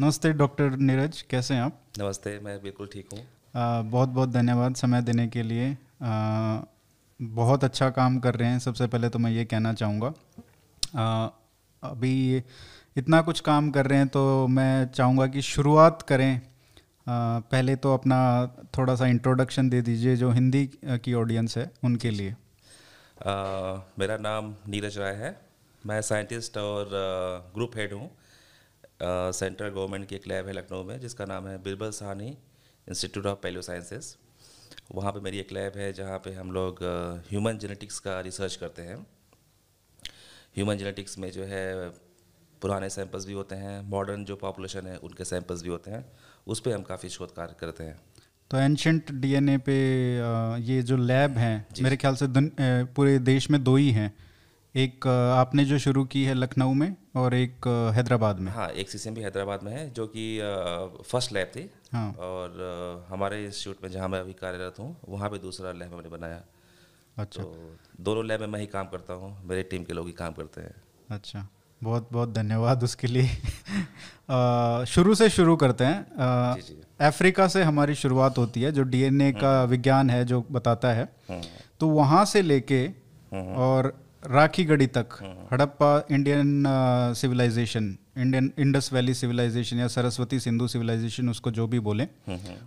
नमस्ते डॉक्टर नीरज कैसे हैं आप? नमस्ते मैं बिल्कुल ठीक हूँ। बहुत बहुत धन्यवाद समय देने के लिए। आ, बहुत अच्छा काम कर रहे हैं। सबसे पहले तो मैं ये कहना चाहूँगा अभी इतना कुछ काम कर रहे हैं तो मैं चाहूँगा कि शुरुआत करें। आ, पहले तो अपना थोड़ा सा इंट्रोडक्शन दे दीजिए जो हिंदी की ऑडियंस है उनके लिए। आ, मेरा नाम नीरज राय है। मैं साइंटिस्ट और ग्रुप हेड हूँ। सेंट्रल गवर्नमेंट की एक लैब है लखनऊ में जिसका नाम है Birbal Sahni institute of palaeo sciences वहाँ पे मेरी एक लैब है जहाँ पे हम लोग ह्यूमन जेनेटिक्स का रिसर्च करते हैं। ह्यूमन जेनेटिक्स में जो है पुराने सैंपल्स भी होते हैं मॉडर्न जो पॉपुलेशन है उनके सैंपल्स भी होते हैं। उस पर हम काफ़ी शोध कार्य करते हैं। तो एंशंट डीएनए पे ये जो लैब हैं मेरे ख्याल से पूरे देश में दो ही हैं। एक आपने जो शुरू की है लखनऊ में और एक हैदराबाद में। हाँ एक सी भी हैदराबाद में है जो कि फ़र्स्ट लैब थी। हाँ। और हमारे इंस्टीट्यूट में जहाँ मैं अभी कार्यरत हूँ वहाँ पे दूसरा लैब मैंने बनाया। अच्छा। तो दोनों लैब में मैं ही काम करता हूँ मेरे टीम के लोग ही काम करते हैं। अच्छा बहुत बहुत धन्यवाद उसके लिए। शुरू से शुरू करते हैं। अफ्रीका से हमारी शुरुआत होती है जो डीएनए का हम्म। विज्ञान है जो बताता है। हम्म। तो वहाँ से लेके हम्म। और राखी गढ़ी तक Harappa Indian civilisation Indian Indus Valley civilisation या सरस्वती सिंधु सिविलाइजेशन उसको जो भी बोले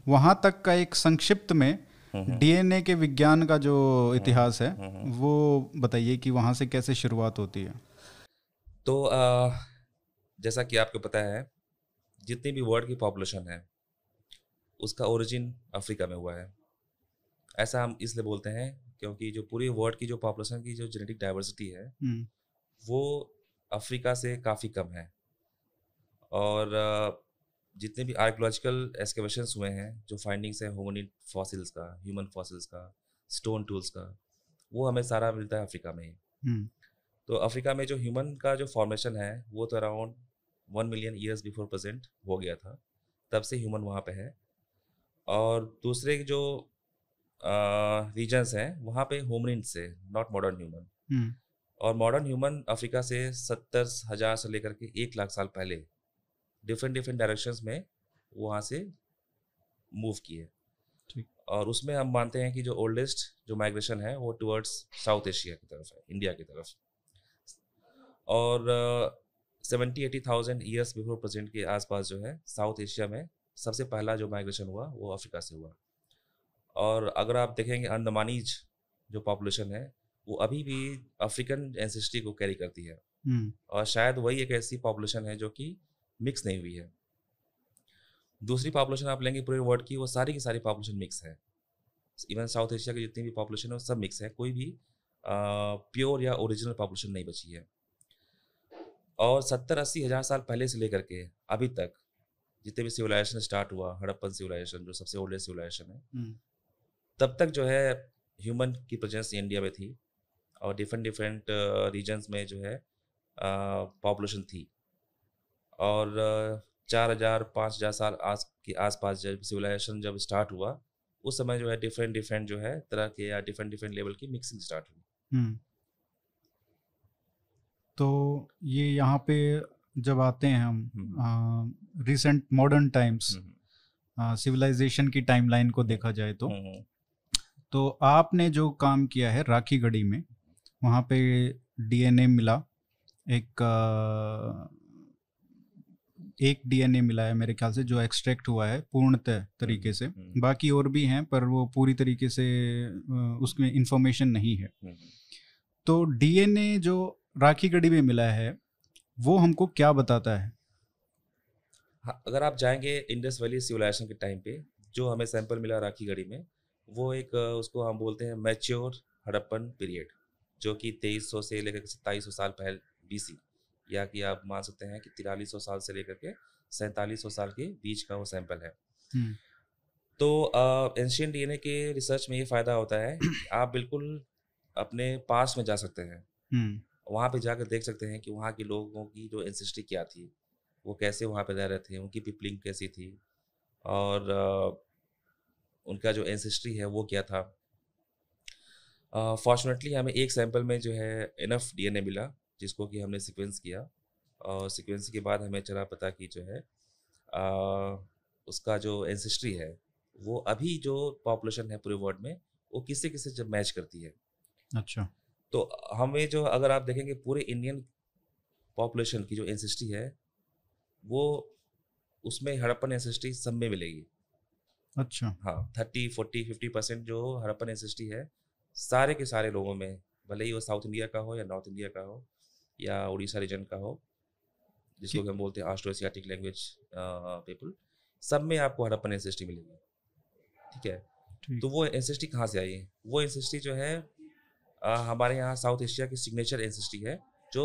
वहाँ तक का एक संक्षिप्त में डीएनए के विज्ञान का जो इतिहास है वो बताइए कि वहाँ से कैसे शुरुआत होती है। तो आ, जैसा कि आपको पता है जितनी भी वर्ल्ड की पॉपुलेशन है उसका ओरिजिन अफ्रीका में हुआ है। ऐसा हम इसलिए बोलते हैं क्योंकि जो पूरी वर्ल्ड की जो पॉपुलेशन की जो जेनेटिक डाइवर्सिटी है हम्म। वो अफ्रीका से काफ़ी कम है और जितने भी आर्कोलॉजिकल एक्सकेवेशन हुए हैं जो फाइंडिंग्स हैं ह्यूमन फॉसिल्स का ह्यूमन फॉसिल्स का स्टोन टूल्स का वो हमें सारा मिलता है अफ्रीका में ही हम्म। तो अफ्रीका में जो ह्यूमन का जो फॉर्मेशन है वो तो around one million years before present हो गया था तब से ह्यूमन वहाँ पे है और दूसरे जो रीजन्स हैं वहाँ पे होमनिन से नॉट मॉडर्न ह्यूमन और मॉडर्न ह्यूमन अफ्रीका से सत्तर हज़ार से लेकर के एक लाख साल पहले डिफरेंट डिफरेंट डायरेक्शंस में वहाँ से मूव किए। और उसमें हम मानते हैं कि जो ओल्डेस्ट जो माइग्रेशन है वो टुवर्ड्स साउथ एशिया की तरफ़ है इंडिया की तरफ़। और seventy eighty thousand years before present के आसपास जो है साउथ एशिया में सबसे पहला जो माइग्रेशन हुआ वो अफ्रीका से हुआ। और अगर आप देखेंगे अंडमानीज जो पॉपुलेशन है वो अभी भी अफ्रीकन एंसेस्ट्री को कैरी करती है। हम्म। और शायद वही एक ऐसी पॉपुलेशन है जो कि मिक्स नहीं हुई है। दूसरी पॉपुलेशन आप लेंगे पूरे वर्ल्ड की वो सारी की सारी पॉपुलेशन मिक्स है। इवन साउथ एशिया की जितनी भी पॉपुलेशन है वो सब मिक्स है। कोई भी प्योर या ओरिजिनल पॉपुलेशन नहीं बची है। और सत्तर अस्सी हज़ार साल पहले से लेकर के अभी तक जितने भी सिविलाइजेशन स्टार्ट हुआ हड़प्पन सिविलाइजेशन जो सबसे ओल्डेस्ट सिविलाइजेशन है हम्म। तब तक जो है ह्यूमन की प्रेजेंस इंडिया में थी और डिफरेंट डिफरेंट रीजन्स में जो है पॉपुलेशन थी। और चार हज़ार पाँच हज़ार साल आज के आसपास जब सिविलाइजेशन जब स्टार्ट हुआ उस समय जो है डिफरेंट डिफरेंट जो है तरह के या डिफरेंट डिफरेंट लेवल की मिक्सिंग स्टार्ट हुई। हम्म। तो ये यहाँ पे जब आते हैं हम रिसेंट मॉडर्न टाइम्स सिविलाइजेशन की टाइमलाइन को देखा जाए तो तो आपने जो काम किया है राखी गढ़ी में वहाँ पे डीएनए मिला एक एक डीएनए मिला है मेरे ख्याल से जो एक्सट्रैक्ट हुआ है पूर्णतः तरीके से। बाकी और भी हैं पर वो पूरी तरीके से उसमें इंफॉर्मेशन नहीं है। तो डीएनए जो राखी गढ़ी में मिला है वो हमको क्या बताता है? हाँ अगर आप जाएँगे इंडस वैली सिविलाइजेशन के टाइम पे जो हमें सैंपल मिला राखी गढ़ी में वो एक उसको हम बोलते हैं मैच्योर हड़प्पन पीरियड जो कि तेईस सौ से लेकर सत्ताईस सौ साल पहले बीसी या कि आप मान सकते हैं कि तिरालीस सौ साल से लेकर के सैंतालीस सौ साल के बीच का वो सैंपल है हम्म। तो एंशियन डीएनए के रिसर्च में ये फ़ायदा होता है आप बिल्कुल अपने पास में जा सकते हैं हम्म। वहाँ पे जाकर देख सकते हैं कि वहाँ के लोगों की जो एंसेस्ट्री क्या थी वो कैसे वहाँ पे रह रहे थे उनकी पिपलिंग कैसी थी और उनका जो एंसेस्ट्री है वो क्या था? फॉर्चुनेटली हमें एक सैंपल में जो है इनफ डीएनए मिला जिसको कि हमने सीक्वेंस किया। और सीक्वेंस के बाद हमें चला पता कि जो है आ, उसका जो एंसेस्ट्री है वो अभी जो पॉपुलेशन है पूरे वर्ल्ड में वो किससे किससे जब मैच करती है। अच्छा। तो हमें जो अगर आप देखेंगे पूरे इंडियन पॉपुलेशन की जो एंसेस्ट्री है वो उसमें हड़प्पन एंसेस्ट्री सब में मिलेगी। अच्छा। हाँ थर्टी फोर्टी फिफ्टी परसेंट जो हड़प्पन है सारे के सारे लोगों में भले ही वो साउथ इंडिया का हो या नॉर्थ इंडिया का हो या उड़ीसा रीजन का हो जिसको हम बोलते हैं आस्ट्रो एशियाटिक लैंग्वेज पीपल सब में आपको हड़प्पन मिलेगी। ठीक है? तो वो एंसेस्ट्री कहाँ से आई? है वो एंसेस्ट्री जो है आ, हमारे यहाँ साउथ एशिया की सिग्नेचर एंसेस्ट्री है जो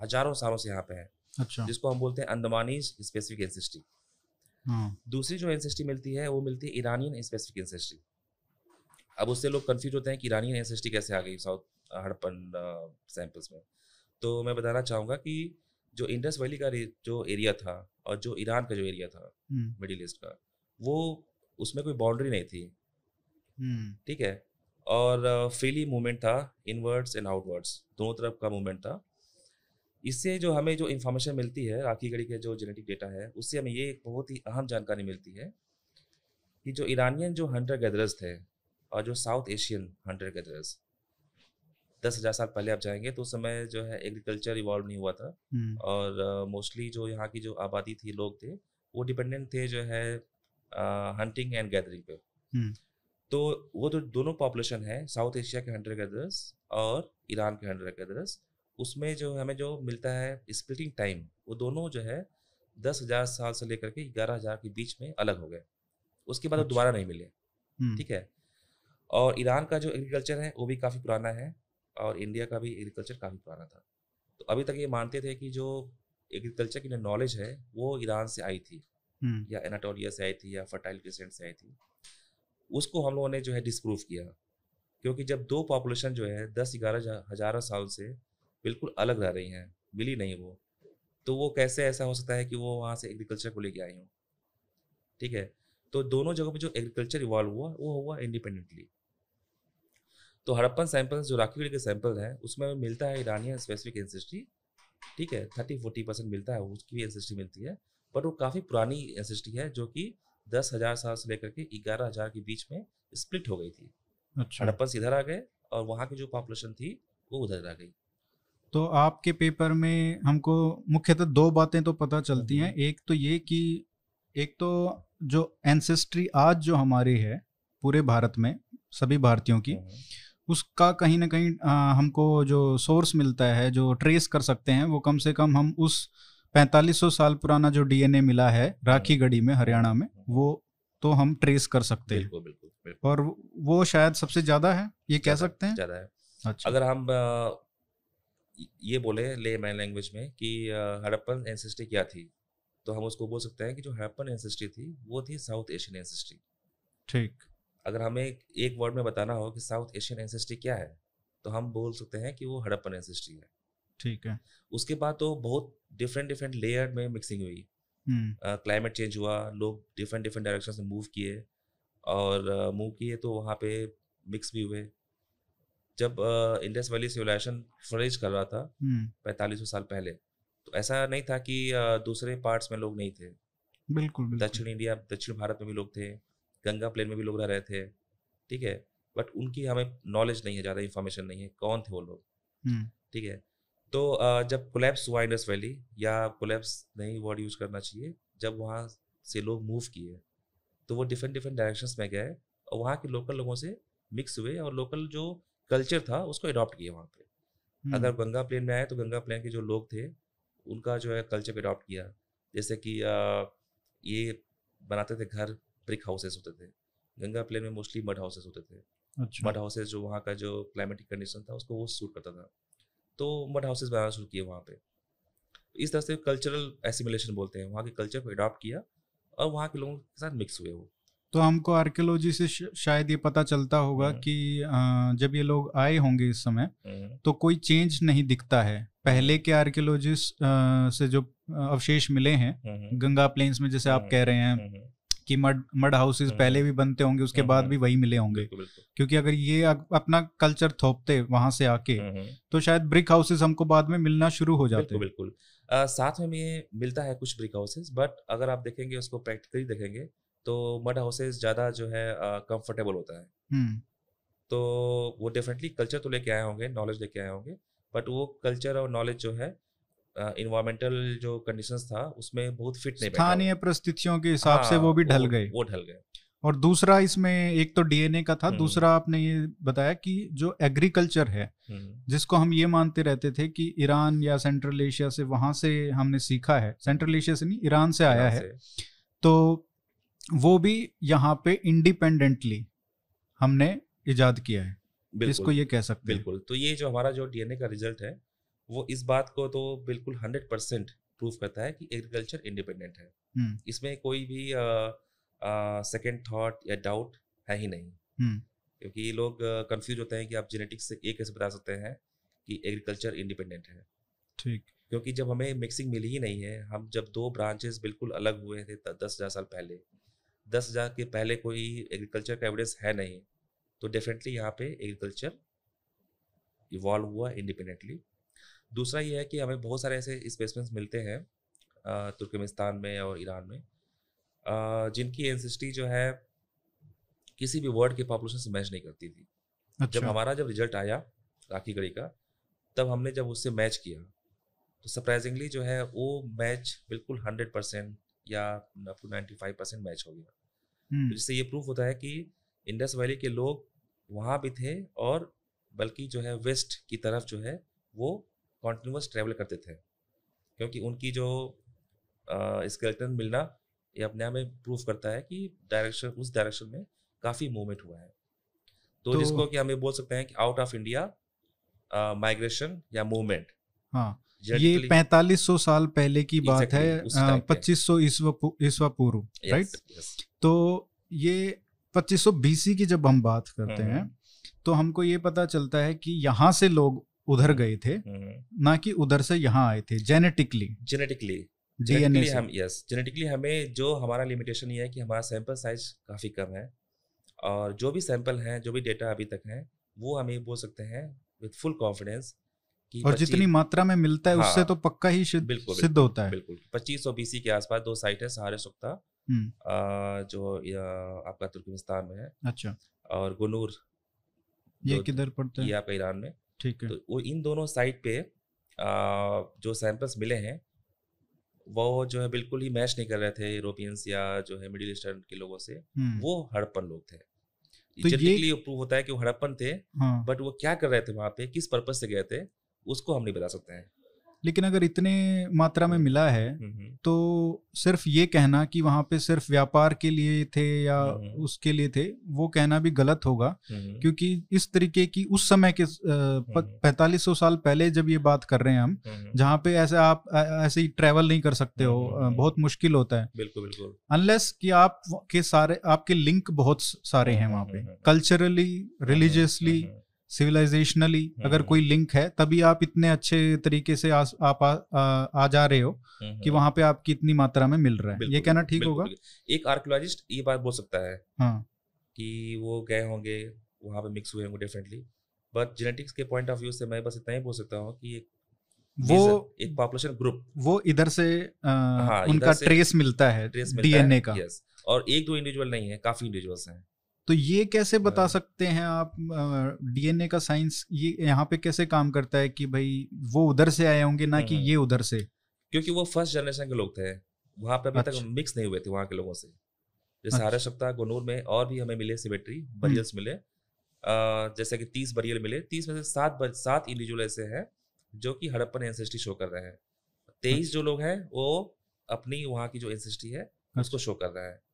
हज़ारों सालों से यहाँ पे है। अच्छा। जिसको हम बोलते हैं अंदमानी स्पेसिफिक एंसेस्ट्री हाँ। दूसरी जो एंसेस्ट्री मिलती है वो मिलती है ईरानियन स्पेसिफिक एंसेस्ट्री अब उससे लोग कंफ्यूज होते हैं कि ईरानियन एंसेस्ट्री कैसे आ गई साउथ हड़प्पन सैंपल्स में। तो मैं बताना चाहूँगा कि जो इंडस वैली का जो एरिया था और जो ईरान का जो एरिया था मिडिल हम्म। ईस्ट का वो उसमें कोई बाउंड्री नहीं थी। हम्म। ठीक है? और फ्रीली मूवमेंट था इनवर्ड्स एंड आउटवर्ड्स दोनों तरफ़ का मूवमेंट था। इससे जो हमें जो इन्फॉर्मेशन मिलती है राखी गढ़ी के जो जेनेटिक डेटा है उससे हमें ये एक बहुत ही अहम जानकारी मिलती है कि जो ईरानियन जो हंटर गैदरर्स थे और जो साउथ एशियन हंटर गैदरर्स दस हज़ार साल पहले आप जाएँगे तो उस समय जो है एग्रीकल्चर इवॉल्व नहीं हुआ था हम्म। और मोस्टली uh, जो यहाँ की जो आबादी थी लोग थे वो डिपेंडेंट थे जो है हंटिंग एंड गैदरिंग पे हम्म। तो वो जो दोनों पॉपुलेशन है साउथ एशिया के हंड्रेड गैदरर्स और ईरान के हंड्रेड गैदरर्स उसमें जो हमें जो मिलता है स्प्लिटिंग टाइम वो दोनों जो है दस हज़ार साल से लेकर के ग्यारह हज़ार के बीच में अलग हो गए। उसके बाद अच्छा। दोबारा नहीं मिले। हम्म। ठीक है? और ईरान का जो एग्रीकल्चर है वो भी काफ़ी पुराना है और इंडिया का भी एग्रीकल्चर काफ़ी पुराना था। तो अभी तक ये मानते थे कि जो एग्रीकल्चर की नॉलेज है वो ईरान से आई थी। हम्म। या एनाटोलिया से आई थी या फर्टाइल क्रिसेंट से आई थी। उसको हम लोगों ने जो है डिस्प्रूव किया। क्योंकि जब दो पॉपुलेशन जो है दस ग्यारह हज़ारों साल से बिल्कुल अलग रह रही हैं मिली नहीं वो। तो वो कैसे ऐसा हो सकता है कि वो वहाँ से एग्रीकल्चर को लेके आई हूँ? ठीक है? तो दोनों जगहों पे जो एग्रीकल्चर इवॉल्व हुआ वो हुआ इंडिपेंडेंटली तो हड़प्पन सैंपल्स जो राखीगढ़ के सैंपल हैं उसमें मिलता है ईरानियन स्पेसिफिक एंसेस्ट्री ठीक है? थर्टी फोर्टी परसेंट मिलता है उसकी भी एंसेस्ट्री मिलती है बट वो काफ़ी पुरानी एंसेस्ट्री है जो कि दस हज़ार साल से लेकर के ग्यारह हज़ार के बीच में स्प्लिट हो गई थी। अच्छा। हड़प्पन इधर आ गए और वहाँ की जो पॉपुलेशन थी वो उधर आ गई। तो आपके पेपर में हमको मुख्यतः दो बातें तो पता चलती हैं। एक तो ये कि एक तो जो एंसेस्ट्री आज जो हमारी है पूरे भारत में सभी भारतीयों की उसका कहीं ना कहीं आ, हमको जो सोर्स मिलता है जो ट्रेस कर सकते हैं वो कम से कम हम उस पैंतालीस सौ साल पुराना जो डीएनए मिला है राखी। गढ़ी में हरियाणा में वो तो हम ट्रेस कर सकते हैं। बिल्कुल, बिल्कुल, बिल्कुल। और वो शायद सबसे ज़्यादा है ये कह सकते हैं? ज़्यादा है। अच्छा। अगर हम ये बोले ले मैन लैंग्वेज में कि हड़प्पन एंसेस्ट्री क्या थी? तो हम उसको बोल सकते हैं कि जो हड़प्पन एंसेस्ट्री थी वो थी साउथ एशियन एंसेस्ट्री ठीक। अगर हमें एक वर्ड में बताना हो कि साउथ एशियन एंसेस्ट्री क्या है तो हम बोल सकते हैं कि वो हड़प्पन एंसेस्ट्री है। ठीक है। उसके बाद तो बहुत डिफरेंट डिफरेंट लेयर में मिक्सिंग हुई। Climate hmm. चेंज हुआ लोग डिफरेंट डिफरेंट डायरेक्शन से मूव किए और मूव uh, किए तो वहाँ पे मिक्स भी हुए। जब इंडस वैली सिविलाइजेशन फ्लरिश कर रहा था हम्म। पैंतालीस साल पहले तो ऐसा नहीं था कि दूसरे पार्ट्स में लोग नहीं थे। बिल्कुल दक्षिण इंडिया दक्षिण भारत में भी लोग थे गंगा प्लेन में भी लोग रह रहे थे ठीक है? बट उनकी हमें नॉलेज नहीं है ज़्यादा इन्फॉर्मेशन नहीं है कौन थे वो लोग? हम्म। ठीक है? तो जब कोलेप्स हुआ इंडस वैली या कोलेप्स नहीं वर्ड यूज़ करना चाहिए जब वहाँ से लोग मूव किए तो वो डिफरेंट डिफरेंट डायरेक्शंस में गए और वहाँ के लोकल लोगों से मिक्स हुए और लोकल जो कल्चर था उसको अडॉप्ट किया वहाँ पे। अगर हम्म। गंगा प्लेन में आए तो गंगा प्लेन के जो लोग थे उनका जो है कल्चर को अडॉप्ट किया। जैसे कि ये बनाते थे घर ब्रिक हाउसेस होते थे। गंगा प्लेन में मोस्टली मड हाउसेस होते थे। अच्छा। मड हाउसेस जो वहाँ का जो क्लाइमेटिक कंडीशन था उसको वो सूट करता था। तो मड हाउसेज बनाना शुरू किए वहाँ पे। इस तरह से कल्चरल एसिमुलेशन बोलते हैं। वहाँ के कल्चर को अडॉप्ट किया और वहाँ के लोगों के साथ मिक्स हुए वो। तो हमको आर्कियोलॉजी से शायद ये पता चलता होगा हम्म। कि जब ये लोग आए होंगे इस समय हम्म। तो कोई चेंज नहीं दिखता है। पहले के आर्कियोलॉजिस्ट से जो अवशेष मिले हैं हम्म, गंगा प्लेन्स में जैसे आप कह रहे हैं कि मड मड हाउसेस पहले भी बनते होंगे उसके बाद भी वही मिले होंगे। क्योंकि अगर ये अपना कल्चर थोपते वहाँ से आके तो शायद ब्रिक हाउसेस हमको बाद में मिलना शुरू हो जाते। बिल्कुल साथ में ये मिलता है कुछ ब्रिक हाउसेज बट अगर आप देखेंगे उसको प्रैक्टिकली देखेंगे तो मड हाउसेज ज़्यादा जो है कंफर्टेबल होता है हम्म। तो वो डेफिनेटली कल्चर तो लेके आए होंगे नॉलेज लेके आए होंगे बट वो कल्चर और नॉलेज जो है इन्वायरमेंटल जो कंडीशंस था उसमें बहुत फिट नहीं स्थानीय परिस्थितियों के हिसाब हाँ, से वो भी ढल गए वो ढल गए और दूसरा इसमें एक तो डीएनए का था। दूसरा आपने ये बताया कि जो एग्रीकल्चर है। जिसको हम ये मानते रहते थे कि ईरान या सेंट्रल एशिया से वहाँ से हमने सीखा है सेंट्रल एशिया से नहीं ईरान से आया है तो वो भी यहाँ पे इंडिपेंडेंटली हमने इजाद किया है। इसको ये कह सकते हैं। बिल्कुल। तो ये जो हमारा जो डीएनए का रिज़ल्ट है वो इस बात को तो बिल्कुल हंड्रेड परसेंट प्रूव करता है कि एग्रीकल्चर इंडिपेंडेंट है। हम्म। इसमें कोई भी सेकेंड थॉट या डाउट है ही नहीं। हम्म। क्योंकि लोग कंफ्यूज होते हैं कि आप जेनेटिक्स से ये कैसे बता सकते हैं कि एग्रीकल्चर इंडिपेंडेंट है। ठीक। क्योंकि जब हमें मिक्सिंग मिली ही नहीं है हम जब दो ब्रांचेस बिल्कुल अलग हुए थे दस हज़ार साल पहले दस हज़ार के पहले कोई एग्रीकल्चर का एविडेंस है नहीं तो डेफिनेटली यहाँ पे एग्रीकल्चर इवॉल्व हुआ इंडिपेंडेंटली दूसरा ये है कि हमें बहुत सारे ऐसे स्पेसमेंट्स मिलते हैं तुर्कमेनिस्तान में और ईरान में जिनकी एनसिस्टी जो है किसी भी वर्ड के पॉपुलेशन से मैच नहीं करती थी अच्छा। जब हमारा जब रिज़ल्ट आया राखी गढ़ी का तब हमने जब उससे मैच किया तो सरप्राइजिंगली जो है वो मैच बिल्कुल हंड्रेड परसेंट या नाइन्टी फाइव परसेंट मैच हो गया। तो जिससे ये प्रूफ होता है कि इंडस वैली के लोग वहाँ भी थे और बल्कि जो है वेस्ट की तरफ़ जो है वो कॉन्टिन्यूस ट्रैवल करते थे। क्योंकि उनकी जो स्केलेटन मिलना ये अपने आप में प्रूफ करता है कि डायरेक्शन उस डायरेक्शन में काफ़ी मूवमेंट हुआ है। तो, तो जिसको कि हमें बोल सकते हैं कि आउट ऑफ़ इंडिया माइग्रेशन या मूवमेंट हाँ ये पैतालीस सौ साल पहले की बात है पच्चीस सौ ईस्वा पूर्व राइट तो ये पच्चीस सौ बीसी की जब हम बात करते हम्म, हैं हम्म। तो हमको ये पता चलता है कि यहाँ से लोग उधर गए थे हम्म, ना कि उधर से यहाँ आए थे जेनेटिकली जेनेटिकली जेनेटिकली हम यस जेनेटिकली हमें जो हमारा लिमिटेशन ये है कि हमारा सैंपल साइज़ काफ़ी कम है और जो भी सैंपल हैं जो भी डेटा अभी तक हैं वो हम ये बोल सकते हैं विद फुल कॉन्फिडेंस और जितनी मात्रा में मिलता है हाँ, उससे तो पक्का ही बिल्कुल सिद्ध होता है। बिल्कुल। पच्चीस सौ बीसी के आसपास दो साइट है सहारे सुख्ता हम्म। जो आपका तुर्कमेनिस्तान में है। अच्छा। और गुनूर ये किधर पड़ता है? ये आपका ईरान में। ठीक है। तो वो इन दोनों साइट पे जो सैंपल्स मिले हैं वो जो है बिल्कुल ही मैच नहीं कर रहे थे यूरोपियंस या जो है मिडिल ईस्टर्न के लोगों से। हम्म। वो हड़प्पन लोग थे। तो ये प्रूव होता है कि वो हड़प्पन थे हाँ। बट वो क्या कर रहे थे वहाँ पे किस पर्पज से गए थे? उसको हम नहीं बता सकते हैं। लेकिन अगर इतने मात्रा में मिला है तो सिर्फ़ ये कहना कि वहाँ पे सिर्फ़ व्यापार के लिए थे या उसके लिए थे वो कहना भी गलत होगा। क्योंकि इस तरीके की उस समय के पैतालीस सौ साल पहले जब ये बात कर रहे हैं हम जहाँ पे ऐसे आप ऐसे ही ट्रेवल नहीं कर सकते हो बहुत मुश्किल होता है। बिल्कुल बिल्कुल। अनलेस कि आप के सारे आपके लिंक बहुत सारे हैं वहाँ पे। कल्चरली रिलीजियसली सिविलाइजेशनली अगर कोई लिंक है तभी आप इतने अच्छे तरीके से आ, आप आ, आ, आ जा रहे हो कि वहाँ पे आपकी इतनी मात्रा में मिल रहा है। ये कहना ठीक होगा? एक आर्कोलॉजिस्ट ये बात बोल सकता है हाँ। कि वो गए होंगे वहाँ पे मिक्स हुए होंगे डिफरेंटली बट जेनेटिक्स के पॉइंट ऑफ़ व्यू से मैं बस इतना ही बोल सकता हूँ कि एक वो एक पॉपुलेशन ग्रुप वो इधर से आ, हाँ, उनका से ट्रेस मिलता है डीएनए का। यस और एक दो इंडिविजुअल नहीं है काफ़ी इंडिविजुअल्स हैं। तो ये कैसे बता हाँ। सकते हैं आप डीएनए का साइंस ये यहाँ पे कैसे काम करता है कि भाई वो उधर से आए होंगे ना कि हम्म, हम्म। ये उधर से क्योंकि वो फ़र्स्ट जनरेशन के लोग थे वहाँ पे अभी अच्छा। तक मिक्स नहीं हुए थे वहाँ के लोगों से जैसे अच्छा। सप्ताह गुनूर में और भी हमें मिले सिमेट्री बरियल्स हम्म। मिले जैसे कि तीस बरियल मिले तीस में से सात सात इंडिविजुअल ऐसे हैं जो कि हड़प्पन एंसेस्ट्री शो कर रहे हैं तेईस जो लोग हैं वो अपनी वहाँ की जो एंसेस्ट्री है उसको शो कर रहा है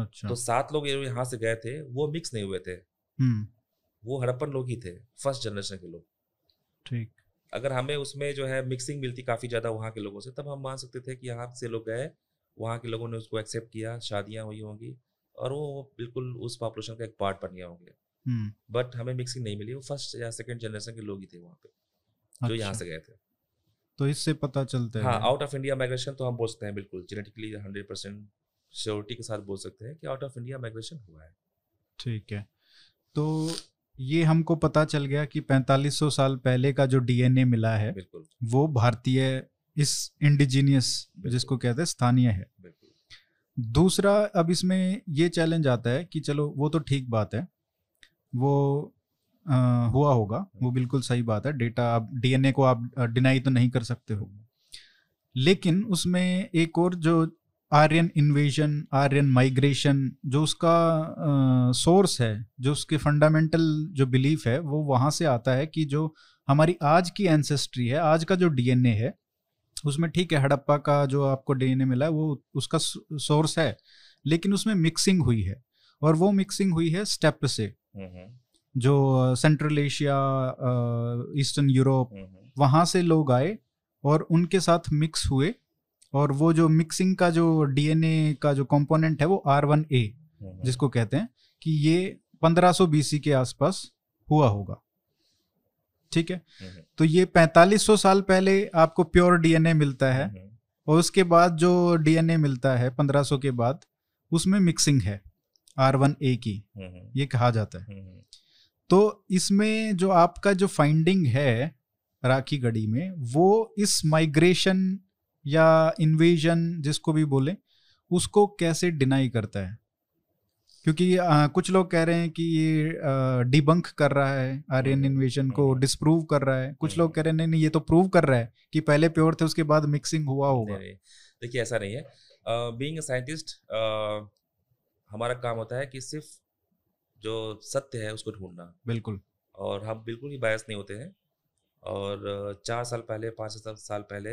अच्छा। तो सात लोग यहाँ से गए थे वो मिक्स नहीं हुए थे। हम्म। वो हड़प्पन लोग ही थे फ़र्स्ट जनरेशन के लोग। ठीक। अगर हमें उसमें जो है मिक्सिंग मिलती काफ़ी ज़्यादा वहाँ के लोगों से तब हम मान सकते थे कि यहाँ से लोग गए वहाँ के लोगों ने उसको एक्सेप्ट किया शादियाँ हुई होंगी और वो बिल्कुल उस पॉपुलेशन का एक पार्ट बन गया होंगे। But hmm. हमें मिक्सिंग नहीं मिली वो फ़र्स्ट या सेकेंड जनरेशन के लोग ही थे वहाँ पे जो अच्छा। यहाँ से गए थे। तो इससे पता चलता है। हाँ आउट ऑफ़ इंडिया माइग्रेशन तो हम बोल सकते हैं बिल्कुल जेनेटिकली हंड्रेड परसेंट श्योरिटी के साथ बोल सकते हैं कि आउट ऑफ़ इंडिया माइग्रेशन हुआ है। ठीक है। तो ये हमको पता चल गया कि 4500 साल पहले का जो डीएनए मिला है वो भारतीय इस इंडिजीनियस जिसको कहते हैं स्थानीय है। दूसरा अब इसमें ये चैलेंज आता है कि चलो वो तो ठीक बात है वो आ, हुआ होगा वो बिल्कुल सही बात है डेटा आप डीएनए को आप डिनाई तो नहीं कर सकते हो। लेकिन उसमें एक और जो आर्यन इन्वेजन आर्यन माइग्रेशन जो उसका सोर्स है जो उसके फंडामेंटल जो बिलीफ है वो वहाँ से आता है कि जो हमारी आज की एंसेस्ट्री है आज का जो डीएनए है उसमें ठीक है हड़प्पा का जो आपको डीएनए मिला है वो उसका सोर्स है लेकिन उसमें मिक्सिंग हुई है और वो मिक्सिंग हुई है स्टेप से। जो सेंट्रल एशिया ईस्टर्न यूरोप वहाँ से लोग आए और उनके साथ मिक्स हुए और वो जो मिक्सिंग का जो डीएनए का जो कंपोनेंट है वो आर वन ए जिसको कहते हैं कि ये 1500 बीसी के आसपास हुआ होगा। ठीक है? तो ये 4500 साल पहले आपको प्योर डीएनए मिलता है और उसके बाद जो डीएनए मिलता है 1500 के बाद उसमें मिक्सिंग है आर वन ए की। ये कहा जाता है। तो इसमें जो आपका जो फाइंडिंग है राखी गढ़ी में वो इस माइग्रेशन या इन्वेजन जिसको भी बोले उसको कैसे डिनाई करता है? क्योंकि आ, कुछ लोग कह रहे हैं कि ये डिबंक कर रहा है आर्यन इन्वेजन हम्म, को डिस्प्रूव हम्म। कर रहा है। कुछ लोग हम्म। कह रहे हैं नहीं नहीं ये तो प्रूव कर रहा है कि पहले प्योर थे उसके बाद मिक्सिंग हुआ होगा। देखिए ऐसा नहीं है। बीइंग अ साइंटिस्ट हमारा काम होता है कि सिर्फ़ जो सत्य है उसको ढूंढना। बिल्कुल। और हम बिल्कुल ही बायस नहीं होते हैं। और चार साल पहले पाँच साल पहले